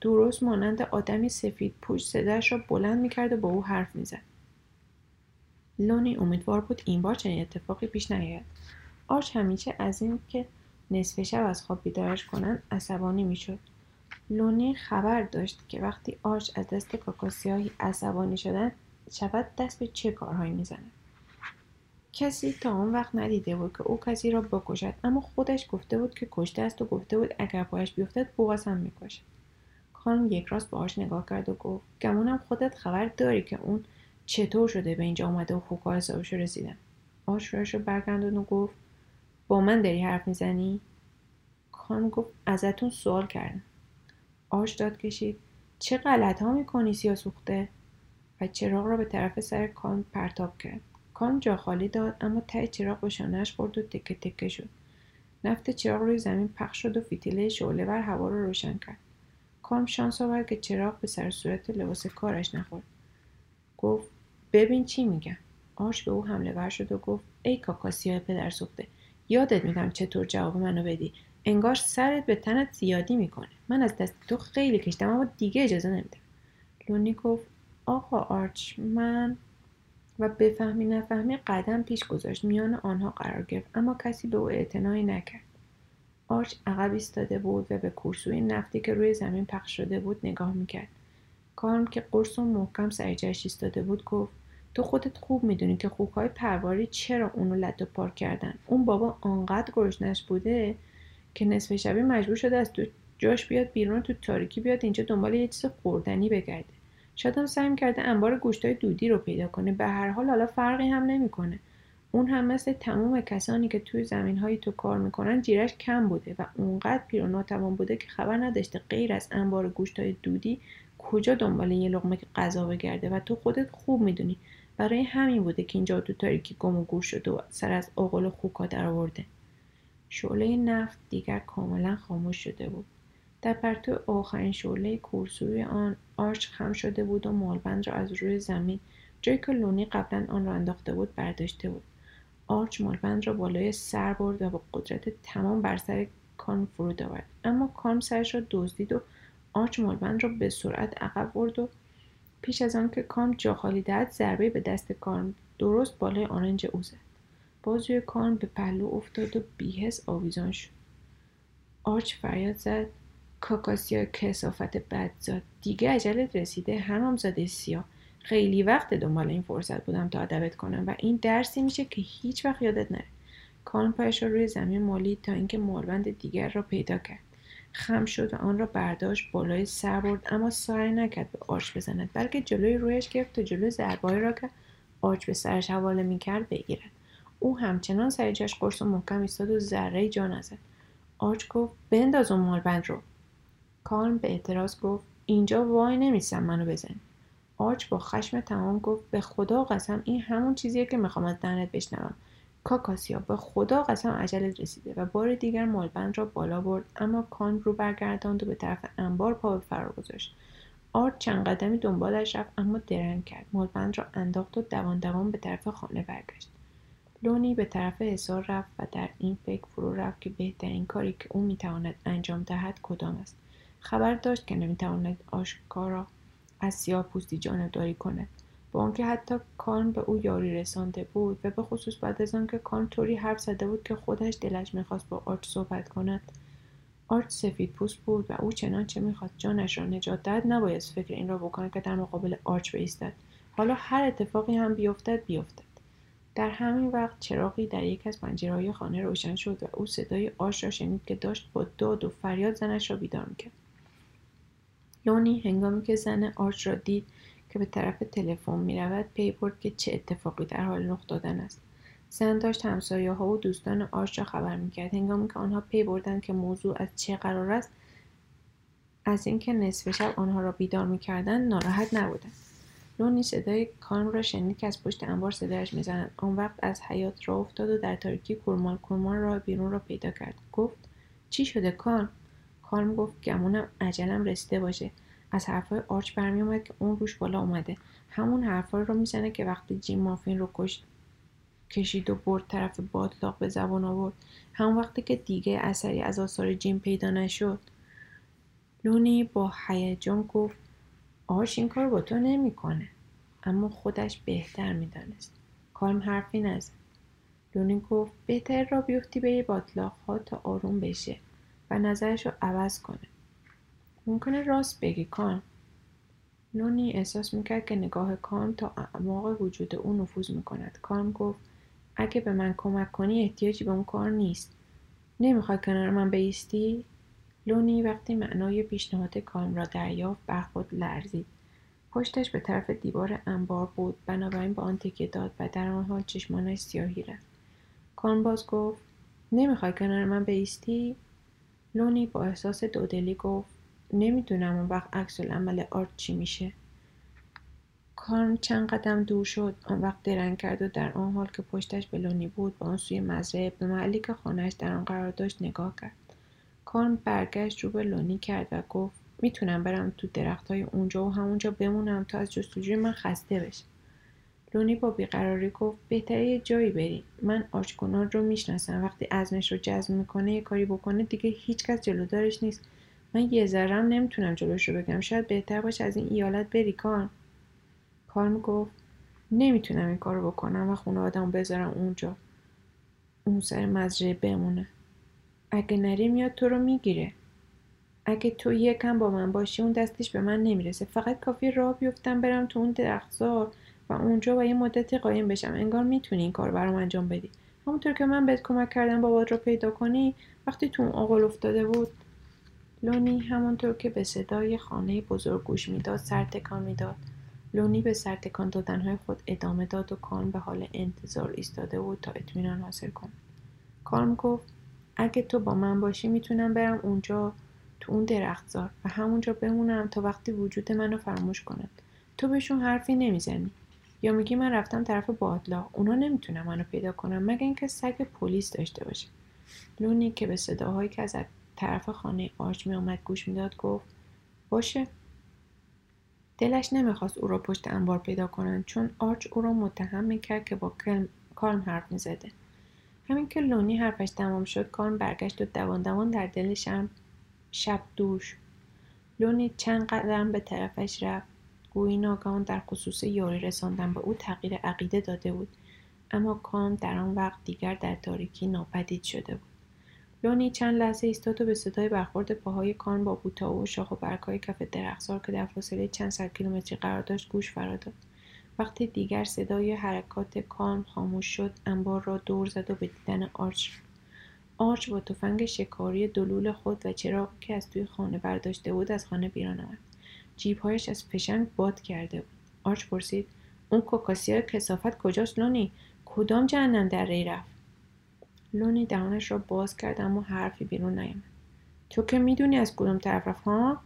درست مانند آدمی سفید پوست صداش را بلند می‌کرد و با او حرف می‌زد. لونی امیدوار بود این بار چنین اتفاقی پیش نیاید. آرچ همیشه از این که نصف شب از خواب بیدارش کنند عصبانی می‌شد. لونی خبر داشت که وقتی آرچ از دست کاکاسیاهی عصبانی شدن شود دست به چه کارهایی می‌زند کسی تا آن وقت ندیده بود که او کسی را بکشد اما خودش گفته بود که کشته است و گفته بود اگر پایش بیفتد بوغز هم می‌کشد. خانم یک راست باهاش نگاه کرد و گفت گمونم خودت خبر داری که اون چطور شده به اینجا آمده و خوکا حسابش رسیدن آش رو برگردون و گفت با من داری حرف می‌زنی؟ خانم گفت ازتون سوال کردم. آش داد کشید چه غلط ها می‌کنی سیاه سوخته؟ و چراغ را به طرف سر کان پرتاب کرد. کان جا خالی داد اما ته چراغ به شانهاش خورد و تکه تکه شد. نفت چراغ روی زمین پخش شد و فیتیله شعله بر هوا را روشن کرد. کام شانس آورد که چراغ به سر صورت لباس کارش نخورد. گفت ببین چی میگم آش به او حمله ور شد و گفت ای کاکاسیای پدر سوخته. یادت میدم چطور جواب منو بدی. انگار سرت به تنت زیادی می‌کنه. من از دست تو خیلی کشتم اما دیگه اجازه نمیدم. لونی گفت آقا آرچ من و بفهمی نفهمی قدم پیش گذاشت. میان آنها قرار گرفت اما کسی به او اعتنایی نکرد. آرچ عقب ایستاده بود و به کورسوی نفتی که روی زمین پخش شده بود نگاه می‌کرد. کارم که قرص و محکم سر جایش ایستاده بود گفت تو خودت خوب می‌دونی که خوکهای پرواری چرا اونو لد و پار کردن. اون بابا آنقدر گرسنش بوده که نصف شبی مجبور شده از تو جاش بیاد بیرون تو تاریکی بیاد اینجا دنبال یه چیز خوردنی بگرده. شاید هم سعی کرده انبار گوشتای دودی رو پیدا کنه. به هر حال حالا فرقی هم نمی‌کنه. اون هم مثل تمام کسانی که توی زمین های تو کار می‌کنن جیرش کم بوده و اونقدر پیر و ناتوان بوده که خبر نداشته غیر از انبار گوشتای دودی کجا دنبال یه لقمه غذا بگرده و تو خودت خوب می‌دونی برای همین بوده که اینجا تو تاریکی گم و گور شده و سر از اغل خوکا در آورده. شعله نفت دیگر کاملا خاموش شده بود. در پرتو آخرین شعله کورسوی آن آرچ خم شده بود و مالبند را از روی زمین جایی که لونی قبلا آن را انداخته بود برداشته بود. آرچ مالبند را بالای سر برد و با قدرت تمام بر سر کان فرود آورد. اما کان سرش را دزدید و آرچ مالبند را به سرعت عقب برد و پیش از آنکه کان جا خالی دهد ضربه به دست کان درست بالای آرنج او زد. بازوی کان به پهلو افتاد و بیهس آویزان شد. آرچ فریاد زد کاکاسیا کسافت بدزاد. دیگه عجلت رسیده هم زاده سیاه. خیلی وقت دنبال این فرصت بودم تا ادبت کنم و این درسی میشه که هیچ وقت یادت نره. کان پایش را روی زمین مالی تا اینکه مالبند دیگر را پیدا کرد. خم شد و آن را برداشت بالای سر برد اما سعی نکرد به آرچ بزند بلکه جلوی رویش گرفت تا جلوی ضربههایی را که آرچ به سرش حواله می‌کرد بگیرد. او همچنان سر جاش قرص و محکم ایستاد و ذره جا نزد. آرچ گفت بنداز اون مالبند رو. کارم به اعتراض گفت اینجا وای نمیستم منو بزن. آرچ با خشم تمام گفت به خدا قسم این همون چیزیه که می‌خوام از دهنت بشنوم. کاکاسیا. به خدا قسم اجلت رسیده و بار دیگر مالبند را بالا برد اما کان رو برگرداند و به طرف انبار پا به فرار گذاشت. آرچ چند قدمی دنبالش رفت اما درنگ کرد. مالبند را انداخت و دوان دوان به طرف خانه برگشت. لونی به طرف حصار رفت و در این فکر فرو رفت که بهترین کاری که او می‌تواند انجام دهد کدام است. خبر داشت که نمی‌تواند آشکارا از سیاه پوستی جانبداری کند. با آنکه حتی کان به او یاری رسانده بود و به خصوص بعد از آنکه کان طوری حرف زده بود که خودش دلش می‌خواست با آرچ صحبت کند. آرچ سفید پوست بود و او چنانچه می‌خواست جانش را نجات دهد نباید فکر این را بکند که در مقابل آرچ بایستد. حالا هر اتفاقی هم بیفتد بیفتد. در همین وقت چراغی در یکی از پنجرههای خانه روشن شد و او صدای آرچ را شنید که داشت با داد و فریاد زنش را بیدار می‌کرد. لونی هنگامی که زن آرچ را دید که به طرف تلفن می‌رود پی برد که چه اتفاقی در حال رخ دادن است. زن داشت همسایه ها و دوستان آرش را خبر می‌کرد. هنگامی که آنها پی بردند که موضوع از چه قرار است از اینکه نصف شب آنها را بیدار می‌کردند ناراحت نبودند. لونی صدای کارم را شنید که از پشت انبار صدایش می‌زند. آن وقت از حیات را افتاد و در تاریکی کورمال کورمال را بیرون را پیدا کرد. گفت چی شده کارم کارم گفت گمونم عجلم رسیده باشه. از حرفهای آرچ برمیآمد که اون روش بالا اومده. همون حرفها رو می‌زنه که وقتی جیم مافین رو کشت کشید و برد طرف باطلاق به زبان آورد. همون وقتی که دیگه اثری از آثار جیم پیدا نشد. لونی با هیجان گفت آرش این کار با تو نمی‌کنه. اما خودش بهتر می‌دانست. کارم حرفی نزد. لونی گفت بهتر را بیفتی به یه باطلاق ها تا آروم بشه و نظرش رو عوض کنه. ممکنه راست بگی کارم لونی احساس می‌کرد که نگاه کارم تا اعماق وجود او نفوذ می‌کند. کارم گفت اگه به من کمک کنی احتیاجی به اون کار نیست. نمی‌خوای کنار من بیستی؟ لونی وقتی معنای پیشنهاد کارم را دریافت بر خود لرزید. پشتش به طرف دیوار انبار بود. بنابراین به آن تکیه داد و در آن حال چشمانش سیاهی رفت. کارم باز گفت نمی‌خوای کنار من بیستی؟ لونی با احساس دودلی گفت نمی‌دونم اون وقت عکس عمل آرت چی میشه. کارم چند قدم دور شد. آن وقت درنگ کرد و در آن حال که پشتش به لونی بود به آن سوی مزرعه به محلی که خانهاش در آن قرار داشت نگاه کرد. کارم برگشت رو به لونی کرد و گفت می‌تونم برم تو درخت های اونجا و همونجا بمونم تا از جستجوی من خسته بشه. لونی با بیقراری گفت بهتره یه جایی بریم. من آشکنار رو می‌شناسم. وقتی ازمش رو جزم می‌کنه یه کاری بکنه دیگه هیچکس جلودارش نیست. من یه ذرم نمی‌تونم جلوش رو بگم شاید بهتر باشه از این ایالت بری. کار. کارم گفت نمی‌تونم این کارو بکنم و خونه آدم بذارم اونجا. اون سر مزرعه بمونه. اگه نری میاد تو رو می‌گیره. اگه تو یکم با من باشی اون دستش به من نمی‌رسه. فقط کافی راه بیفتم برم تو اون درختزار و اونجا و یه مدتی قایم بشم. انگار می‌تونی این کار برام انجام بدی. همونطور که من بهت کمک کردم بابات رو پیدا کنی وقتی تو اون آقل افتاده بود لونی همانطور که به صدای خانه بزرگ گوش می‌داد سر تکان می‌داد. لونی به سر تکان دادنهای خود ادامه داد و کارم به حال انتظار ایستاده بود تا اطمینان حاصل کند. کارم گفت اگه تو با من باشی می‌تونم برم اونجا تو اون درختزار و همونجا بمونم تا وقتی وجود منو فراموش کنم تو بهشون حرفی نمی‌زنی. یا میگی من رفتم طرف بادلا اونا نمی‌تونم منو پیدا کنم مگه اینکه سگ پلیس داشته باشه. لونی که به صداهایی که از طرف خانه آرچ میآمد گوش می‌داد گفت باشه. دلش نمی‌خواست او را پشت انبار پیدا کنند چون آرچ او را متهم می‌کرد که با کارم حرف می‌زده. همین که لونی حرفش تمام شد کارم برگشت و دوان دوان در دلشم شب دوش. لونی چند قدم به طرفش رفت. گویی ناگهان در خصوص یاری رساندن به او تغییر عقیده داده بود اما کام در آن وقت دیگر در تاریکی ناپدید شده بود. لونی چند لحظه ایستاد و به صدای برخورد پاهای کان با بوتا و شاخ و برگهای کف درختزار که در فاصله چند صد کیلومتری قرار داشت گوش فرا داد. وقتی دیگر صدای حرکات کان خاموش شد انبار را دور زد و به دیدن آرچ آرچ با تفنگ شکاری دلول خود و چراغی که از توی خانه برداشته بود از خانه بیرون آمد. جیبهایش از فشنگ باد کرده بود. آرچ پرسید اون کوکاسیا کسافت کجاست لونی کدام جهنم در ری رفت؟ لونی دهانش را باز کرد اما حرفی بیرون نیامد. تو که می‌دونی از کدوم طرف ها؟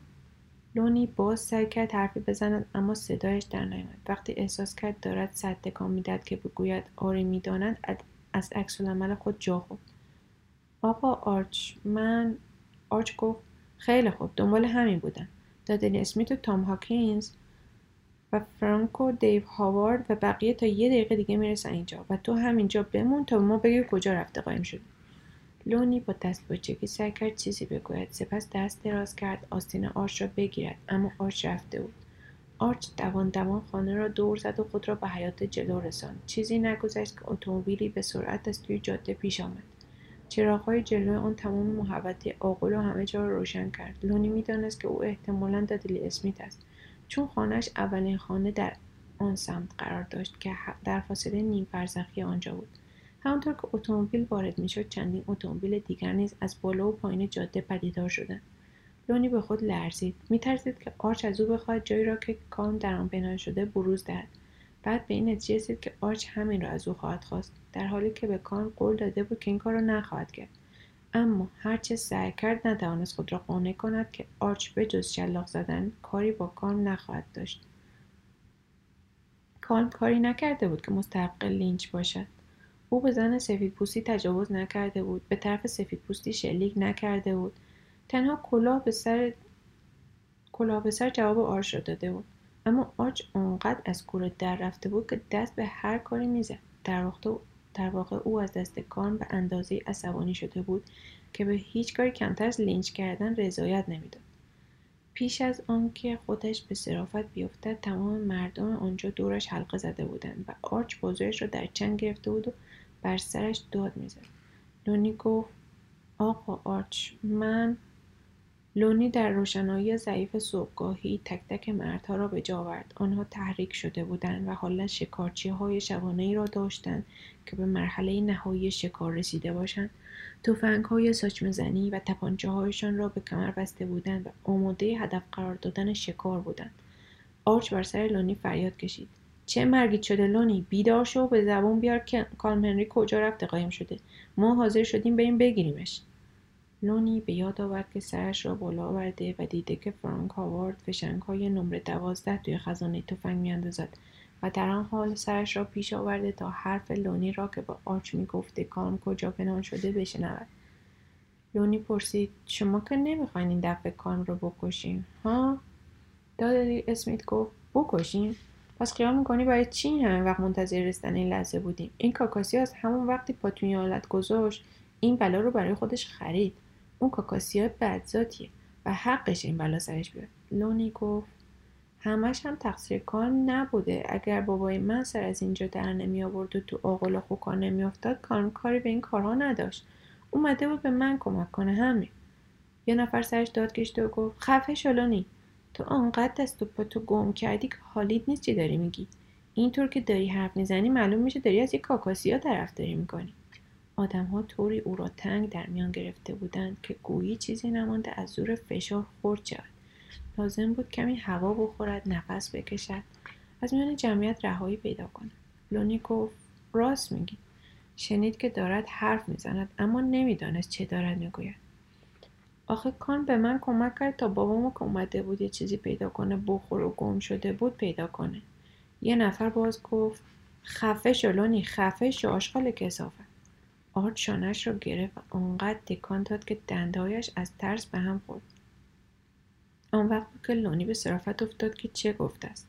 لونی باز سعی کرد حرفی بزند اما صدایش در نیامد. وقتی احساس کرد دارد صد تکان می‌دهد که بگوید آری می‌داند از عکس‌العمل خود جا خورد. آقا آرچ من آرچ گفت خیلی خوب دنبال همین بودم. دادلی اسمیت و تام هاکینز فرانکو دیو هاوارد و بقیه تا یه دقیقه دیگه می‌رسن اینجا و تو همینجا بمون به ما بگی کجا رفته قایم شد لونی با دستپاچگی سعی کرد چیزی بگوید. سپس دست دراز کرد آستین آرچ را بگیرد اما آرچ رفته بود. آرچ دوان دوان خانه را دور زد و خود را به حیاط جلو رساند. چیزی نگذشت که اتومبیلی به سرعت از توی جاده پیش آمد. چراغهای جلوی آن تمام محوطه آغل و همه جا را روشن کرد. لونی می‌دانست که او احتمالا دادلی اسمیت است. چون خانهش اولین خانه در آن سمت قرار داشت که در فاصله نیم فرسخی آنجا بود. همانطور که اتومبیل وارد می‌شد چندین اتومبیل دیگر نیز از بالا و پایین جاده پدیدار شدند. لونی به خود لرزید. میترسید که آرچ از او بخواهد جایی را که کلم در آن پنهان شده بروز دهد. بعد به این نتیجه رسید که آرچ همین را از او خواهد خواست در حالی که به کلم قول داده بود که این کار را نخواهد کرد. اما هرچه سعی کرد نتوانست خود را قانع کند که آرچ به جز شلاق زدن کاری با کلم نخواهد داشت. کلم کاری نکرده بود که مستحق لینچ باشد. او به زن سفید پوستی تجاوز نکرده بود به طرف سفید پوستی شلیک نکرده بود. تنها کلاه به سر کلاه به سر جواب آرچ را داده بود. اما آرچ آنقدر از کوره در رفته بود که دست به هر کاری می‌زد. در واقع, در واقع او از دست کلم به اندازه عصبانی شده بود که به هیچ کاری کمتر از لینچ کردن رضایت نمی‌داد. پیش از آنکه خودش به صرافت بیفتد تمام مردم آنجا دورش حلقه زده بودند و آرچ بزرگش را در چنگ گرفته بود و بر سرش داد می‌زد. لونی گفت آقا آرچ من لونی در روشنایی ضعیف صبحگاهی تک تک مردها را به جا آورد. آنها تحریک شده بودند و حالا شکارچی های شبانه ای را داشتند که به مرحله نهایی شکار رسیده باشند. توفنگ های ساچمه زنی و تپانچه هایشان را به کمر بسته بودند و آماده هدف قرار دادن شکار بودند. آرچ بر سر لونی فریاد کشید. چه مرگید شده لونی؟ بیدار شو به زبون بیار که کالم هنری کجا رفته؟ قایم شده. ما حاضر شدیم بریم بگیریمش. لونی به یاد آورد که سرش را بالا آورده و دیده که فرانک هاوارد فشنگ های نمره دوازده توی خزانه تفنگ میاندازد و در آن حال سرش را پیش آورده تا حرف لونی را که با آرچ می‌گفته کلم کجا پنهان شده بشنود. لونی پرسید شما که نمی‌خواین این دفعه کلم رو بکشیم ها؟ دادلی اسمیت گفت بکشیم پس خیال می‌کنی برای چی همه وقت منتظر رسیدن این لحظه بودیم این کاکاسیا از همون وقتی پا تو این ایالت گذاشت این بلا رو برای خودش خرید. اون کاکاسیا بدذاتیه و حقش این بلا سرش بیاد لونی گفت همش هم تقصیر کار نبوده. اگر بابای من سر از اینجا در نمی آورد و تو آقل خوکا نمی افتاد کارم کاری به این کارها نداشت. اومده بود به من کمک کنه همین. یه نفر سرش داد کشته و گفت خفه شلونی تو آنقدر دست و تو گم کردی که حالیت نیست چی داری میگی. اینطور که داری حرف می‌زنی معلوم میشه داری از یک کاکاسیا طرفداری می‌کنی. آدمها طوری او را تنگ در میان گرفته بودند که گویی چیزی نمانده از زور فشار خورد شود. لازم بود کمی هوا بخورد نفس بکشد. از میان جمعیت رهایی پیدا کند. لونی گفت راست میگی. شنید که دارد حرف می‌زند اما نمی‌دانست چه دارد می‌گوید. آخه کان به من کمک کرد تا بابامو که اومده بود یه چیزی پیدا کنه بخور و گم شده بود پیدا کنه. یه نفر باز گفت خفه شو لونی خفه شو آشغال کسافت. آرد شانش را گرفت و آنقدر تکان داد که دندهایش از ترس به هم خورد. آن وقت که لونی به صرافت افتاد که چه گفته است.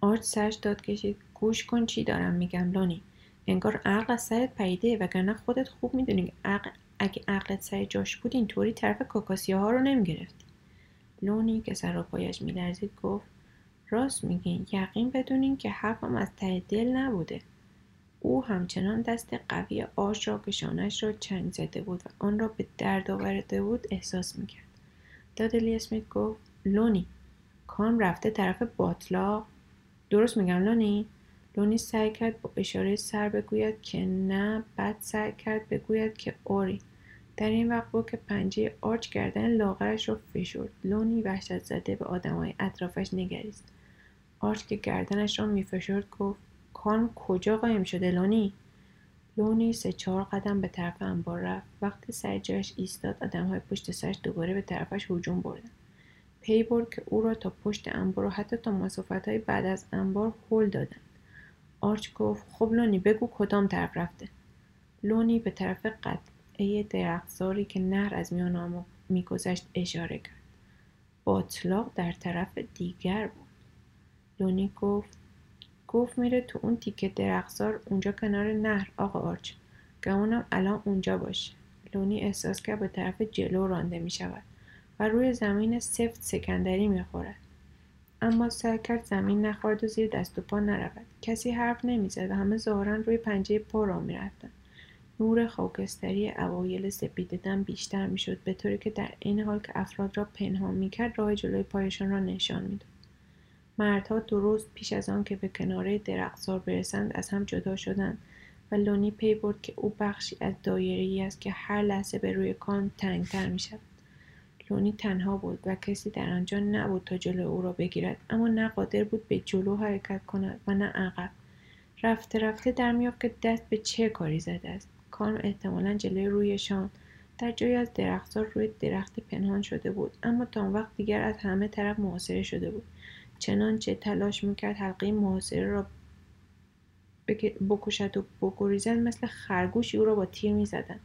آرد سرش داد کشید. گوش کن چی دارم میگم لونی. انگار عقل از سرت پریده وگرنه خودت خوب می‌دونی عقل اگه عقلت سر جاش بود اینطوری طرف کاکاسیه ها رو نمی‌گرفتی. لونی که سر و پایش میلرزید گفت راست میگین. یقین بدونین که حرفم از ته دل نبوده. او همچنان دست قوی آش را که شانش را چنگ زده بود و آن را به درد آورده بود احساس می‌کرد. دادلی اسمیت گفت لونی کلم رفته طرف باتلاق؟ درست میگم لونی؟ لونی سعی کرد با اشاره سر بگوید که نه بعد سعی کرد بگوید که آری در این وقت بود که پنجه آرچ گردن لاغرش را فشرد. لونی وحشت زده به آدمای اطرافش نگریست. آرچ که گردنش را میفشرد گفت کلم کجا قایم شده لونی؟ لونی سه چهار قدم به طرف انبار رفت. وقتی سر جایش ایستاد آدمهای پشت سرش دوباره به طرفش هجوم بردن. پی برد که او را تا پشت انبار و حتی تا مسافت های بعد از انبار هل دادند. آرچ گفت خب لونی بگو کدام طرف رفته. لونی به طرف قطعه درختزاری که نهر از میان آن میگذشت اشاره کرد. باتلاق در طرف دیگر بود. لونی گفت گفت میره تو اون تیکه درختزار اونجا کنار نهر. آقا آرچ گمونم الان اونجا باشه لونی احساس کرد به طرف جلو رانده می شود و روی زمین سفت سکندری می خورد. اما سعی کرد زمین نخورد و زیر دست و پا نرود. کسی حرف نمی‌زد و همه ظاهرا روی پنجه پا را می‌رفتند. نور خاکستری اوایل سپیددم بیشتر می‌شد به طوری که در این حال که افراد را پنهان می‌کرد راه جلوی پایشان را نشان می‌داد. مردها درست پیش از آن که به کناره درختزار برسند از هم جدا شدند و لونی پی برد که او بخشی از دایره ای است که هر لحظه به روی کان تنگتر می شود. لونی تنها بود و کسی در آنجا نبود تا جلو او را بگیرد اما نه قادر بود به جلو حرکت کند و نه عقب. رفته رفته در میافت که دست به چه کاری زده است. کارم احتمالا جلوی رویشان در جایی از درختها روی درختی پنهان شده بود اما تا وقت دیگر از همه طرف محاصره شده بود. چنانچه تلاش می‌کرد حلقه محاصره را بکشد و بگریزد مثل خرگوشی او را با تیر می‌زدند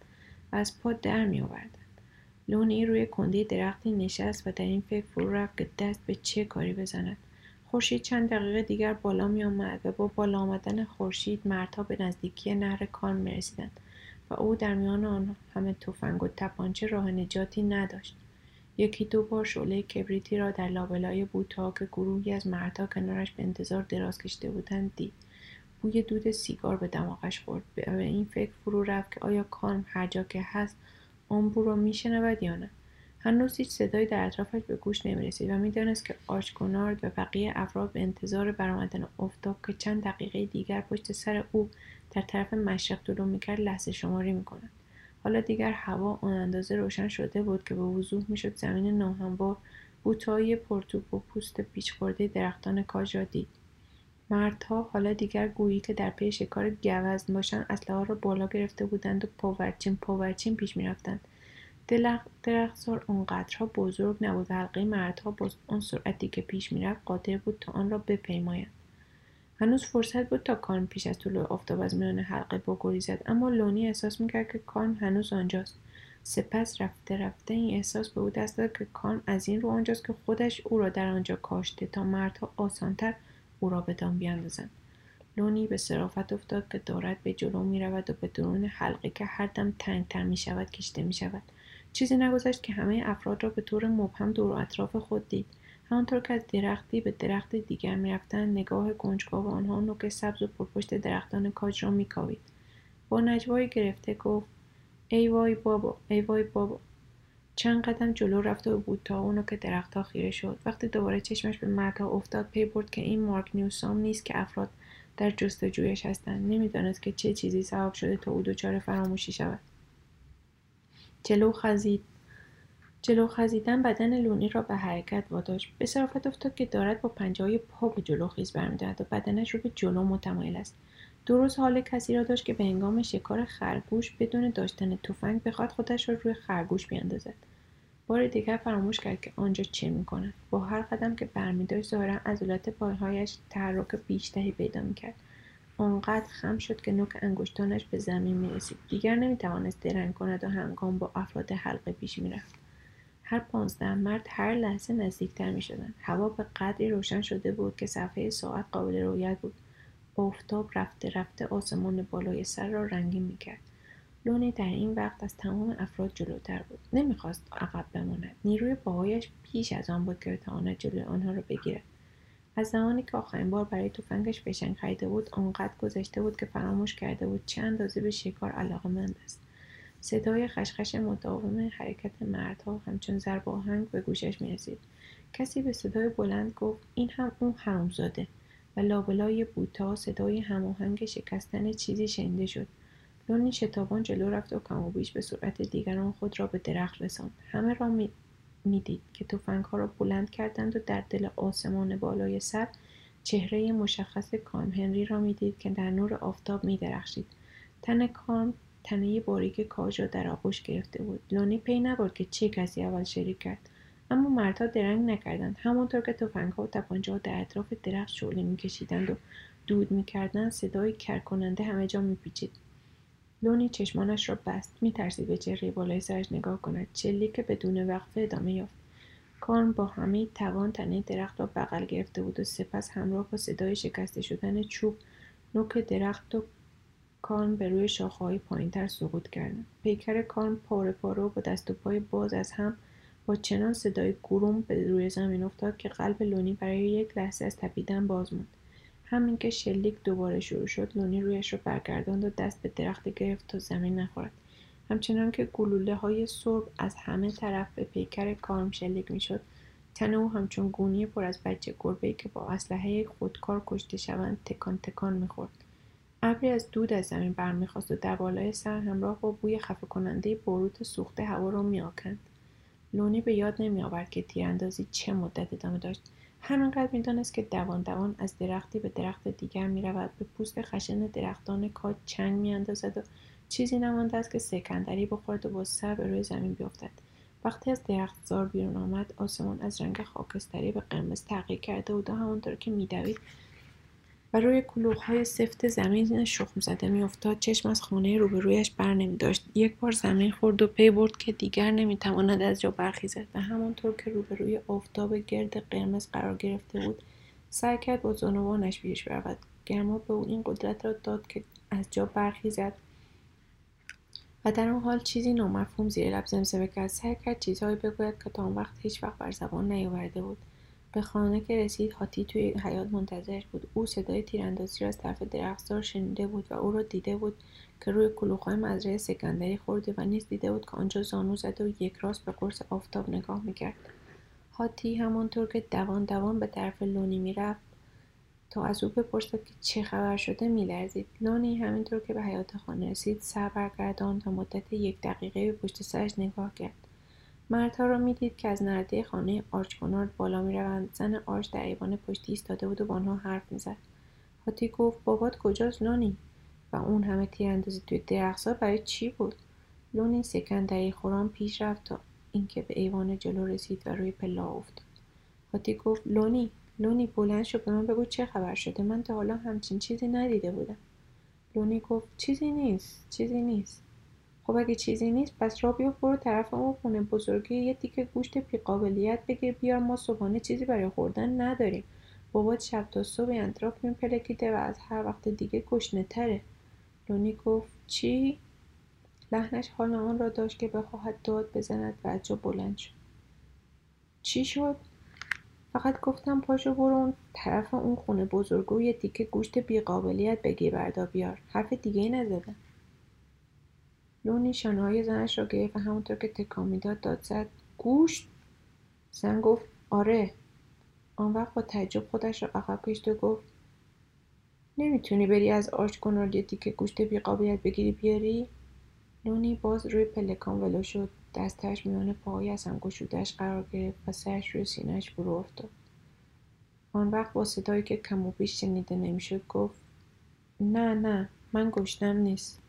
و از پا در میآوردند. لونی روی کنده درختی نشست و در این فکر فرو رفت که دست به چه کاری بزند. خورشید چند دقیقه دیگر بالا می آمد و با بالا آمدن خورشید مردها به نزدیکی نهر کان می رسیدند و او در میان آن همه تفنگ و تپانچه راه نجاتی نداشت. یکی دو بار شعله کبریتی را در لابلای بوتا که گروهی از مردها کنارش به انتظار دراز کشیده بودند دید. بوی دود سیگار به دماغش خورد به این فکر فرو رفت که آیا کارم هر جا که هست آن بو را میشنود یا نه. هنوز هیچ صدایی در اطرافش به گوش نمی‌رسید و می‌دانست که آشکنارد و بقیه افراد به انتظار برآمدن افتاب که چند دقیقه دیگر پشت سر او در طرف مشرق طلوع می‌کرد لحظه شماری می‌کنند حالا دیگر هوا آن اندازه روشن شده بود که به وضوح می‌شد زمین ناهموار بوتهایی پرتوب و پوست پیچ خورده درختان کاج را دید. مردها حالا دیگر گویی که در پی شکار گوزن باشند اسلحه را بالا گرفته بودند و پاورچین پاورچین پیش می‌رفتند. درختزار آنقدرها بزرگ نبود حلقه مردها با آن سرعتی که پیش می‌رفت قادر بود تا آن را بپیمایند. هنوز فرصت بود تا کلم پیش از طلوع آفتاب از میان حلقه بگریزد اما لونی احساس می‌کرد که کلم هنوز آنجاست. سپس رفته رفته این احساس به او دست داد که کلم از این رو آنجاست که خودش او را در آنجا کاشته تا مردها آسانتر او را به دام بیاندازند. لونی به صرافت افتاد که دارد به جلو می رود و به درون حلقه که هر دم تنگتر می شود کشته می شود چیزی نگذشت که همه افراد را به طور مبهم دور اطراف خود دید. همانطور که از درختی به درخت دیگر می‌رفتند نگاه کنجکاو آنها نوک سبز و پرپشت درختان کاج را میکاوید. با نجوای گرفته گفت ای وای بابا ای وای بابا. چند قدم جلو رفت و بود تا اونو که درختها خیره شد. وقتی دوباره چشمش به مردها افتاد پی برد که این مارک نیوسام نیست که افراد در جستجویش هستند. نمی‌دانست که چه چیزی سبب شده تا او دچار فراموشی شود. جلو خزید. جلو خزیدن بدن لونی را به حرکت واداشت. به صرافت افتاد که دارد با پنجه پا به جلو خیز برمیدارد و بدنش رو به جلو متمایل است. درست حال کسی را داشت که به هنگام شکار خرگوش بدون داشتن تفنگ بخواد خودش را روی خرگوش بیاندازد. بار دیگر فراموش کرد که آنجا چه می‌کند. با هر قدم که برمیداشت ظاهرا عضلات پایهایش تحرک بیشتری پیدا می‌کرد. آنقدر خم شد که نوک انگشتانش به زمین می‌رسید. دیگر نمی‌توانست درنگ کند و همگام با افراد حلقه پیش می‌رفت. هر پانزده مرد هر لحظه نزدیکتر می‌شدند هوا به قدری روشن شده بود که صفحه ساعت قابل رویت بود. آفتاب رفته رفته آسمان بالای سر را رنگین می‌کرد. لونی در این وقت از تمام افراد جلوتر بود. نمی‌خواست عقب بماند. نیروی پاهایش پیش از آن بود که بتواند جلوی آنها را بگیرد. از زمانی که آخرین بار برای تفنگش بشنگ خریده بود آنقدر گذشته بود که فراموش کرده بود چه اندازه به شکار علاقمند است. صدای خشخش مداوم حرکت مردها همچون ضرب آهنگ به گوشش می‌رسید. کسی به صدای بلند گفت این هم اون حرومزاده و لابلای بوتا صدای هماهنگ شکستن چیزی شنیده شد. لونی شتابان جلو رفت و کم به صورت دیگران خود را به درخت رساند. همه را می می‌دید که ها را بلند کردند و در دل آسمان بالای سر چهره مشخص کلم هنری را می‌دید که در نور آفتاب میدرخشید. تن کلم تنه باریک کاج را در آغوش گرفته بود. لونی پی نبرد که چه کسی اول شلیک کرد. اما مردها درنگ نکردند. همانطور که تفنگها و تپانچهها در اطراف درخت شعله میکشیدند و دود می‌کردند صدای کرکننده همه جا میپیچید. لونی چشمانش را بست. میترسید به چهره بالای سرش نگاه کند. شلیک بدون وقفه ادامه یافت. کارن با همه توان تنه درخت را بغل گرفته بود و سپس همراه با صدای شکسته شدن چوب نوک درخت و کارن به روی شاخههای پایینتر سقوط کردند پیکر کارن پاره پاره و با دست و پای باز از هم با چنان صدای گروم به روی زمین افتاد که قلب لونی برای یک لحظه از تپیدن باز موند. همین که شلیک دوباره شروع شد لونی رویش را برگرداند و دست به درخت گرفت تا زمین نخورد. همچنان که گلوله های سرب از همه طرف به پیکر کارم شلیک می‌شد تن او همچون گونی پر از بچه گربه که با اسلحه خودکار کشته شوند تکان تکان می‌خورد. ابری از دود از زمین برمیخواست و در بالای سر همراه با بوی خفه کننده بروت سوخته هوا را میآکند. لونی به یاد نمی آورد که تیراندازی چه مدت ادامه داشت. همینقدر می‌دانست که دوان دوان از درختی به درخت دیگر می رود به پوست خشن درختان کاج چنگ می اندازد و چیزی نمانده است که سکندری بخورد و با سر به روی زمین بیفتد. وقتی از درختزار بیرون آمد آسمان از رنگ خاکستری به قرمز تغییر کرده بود و همانطور که میدوید و روی های سفت زمین شخم زده میافتاد. چشم از خانه روبرویش بر نمی داشت یک بار زمین خورد و پی برد که دیگر نمی‌تواند از جا برخیزد و همانطور که روبروی آفتاب گرد قرمز قرار گرفته بود سعی کرد با زانوانش پیش برود. گرما به او این قدرت را داد که از جا برخیزد و در آن حال چیزی نامفهوم زیر لب زمزمه کرد. سعی کرد چیزهایی بگوید که تا آن وقت هیچ وقت بر زبان نیاورده بود. به خانه که رسید هاتی توی حیات منتظرش بود. او صدای تیراندازی را از طرف درختزار شنیده بود و او را دیده بود که روی کلوخهای مزرعه سکندری خورده و نیز دیده بود که آنجا زانو زده و یک راست به قرص آفتاب نگاه می‌کرد. هاتی همانطور که دوان دوان به طرف لونی می‌رفت تا از او بپرسد که چه خبر شده میلرزید. لونی همینطور که به حیات خانه رسید سر برگرداند و مدت یک دقیقه به پشت سرش نگاه کرد. مردها را می‌دید که از نرده خانه آرچکنارد بالا می‌روند. زن آرچ در ایوان پشتی ایستاده بود و با آنها حرف می‌زد. هاتی گفت بابات کجاست لونی و اون همه تیراندازی توی درختها برای چی بود؟ لونی سکندری خوران پیش رفت تا اینکه به ایوان جلو رسید و روی پلا افتاد. هاتی گفت لونی لونی بلند شد به من بگو چه خبر شده؟ من تا حالا همچین چیزی ندیده بودم. لونی گفت چیزی نیست چیزی نیست. خب اگه چیزی نیست پس را بیفت برو طرف اون خونه بزرگی یه تیکه گوشت بیقابلیت بگیر بیار ما صبحانه چیزی برای خوردن نداریم. بابات شب تا صبح انتراف میپلکیده و از هر وقت دیگه گشنه تره. لونی گفت چی؟ لحنش حال آن را داشت که بخواهد داد بزند و جا بلند شد. چی شد؟ فقط گفتم پاشو برو اون طرف اون خونه بزرگو یه تیکه گوشت بیقابلیت بگیر بردا بیار. حرف دیگه نزدم لونی شانههای زنش را گرفت و همونطور که تکان می‌داد داد زد گوشت. زن گفت آره. آن وقت با تعجب خودش را عقب کشید و گفت نمی‌تونی بری از آرچ کنارد یه تیکه گوشت بیقابلیت بگیری بیاری؟ لونی باز روی پلکان ولو شد. دستش میان پاهای از هم گشودش قرار گرفت و سرش روی سینهش فرو افتاد. آن وقت با صدایی که کم و بیش شنیده نمی‌شد گفت نه نه من گشتم نیست.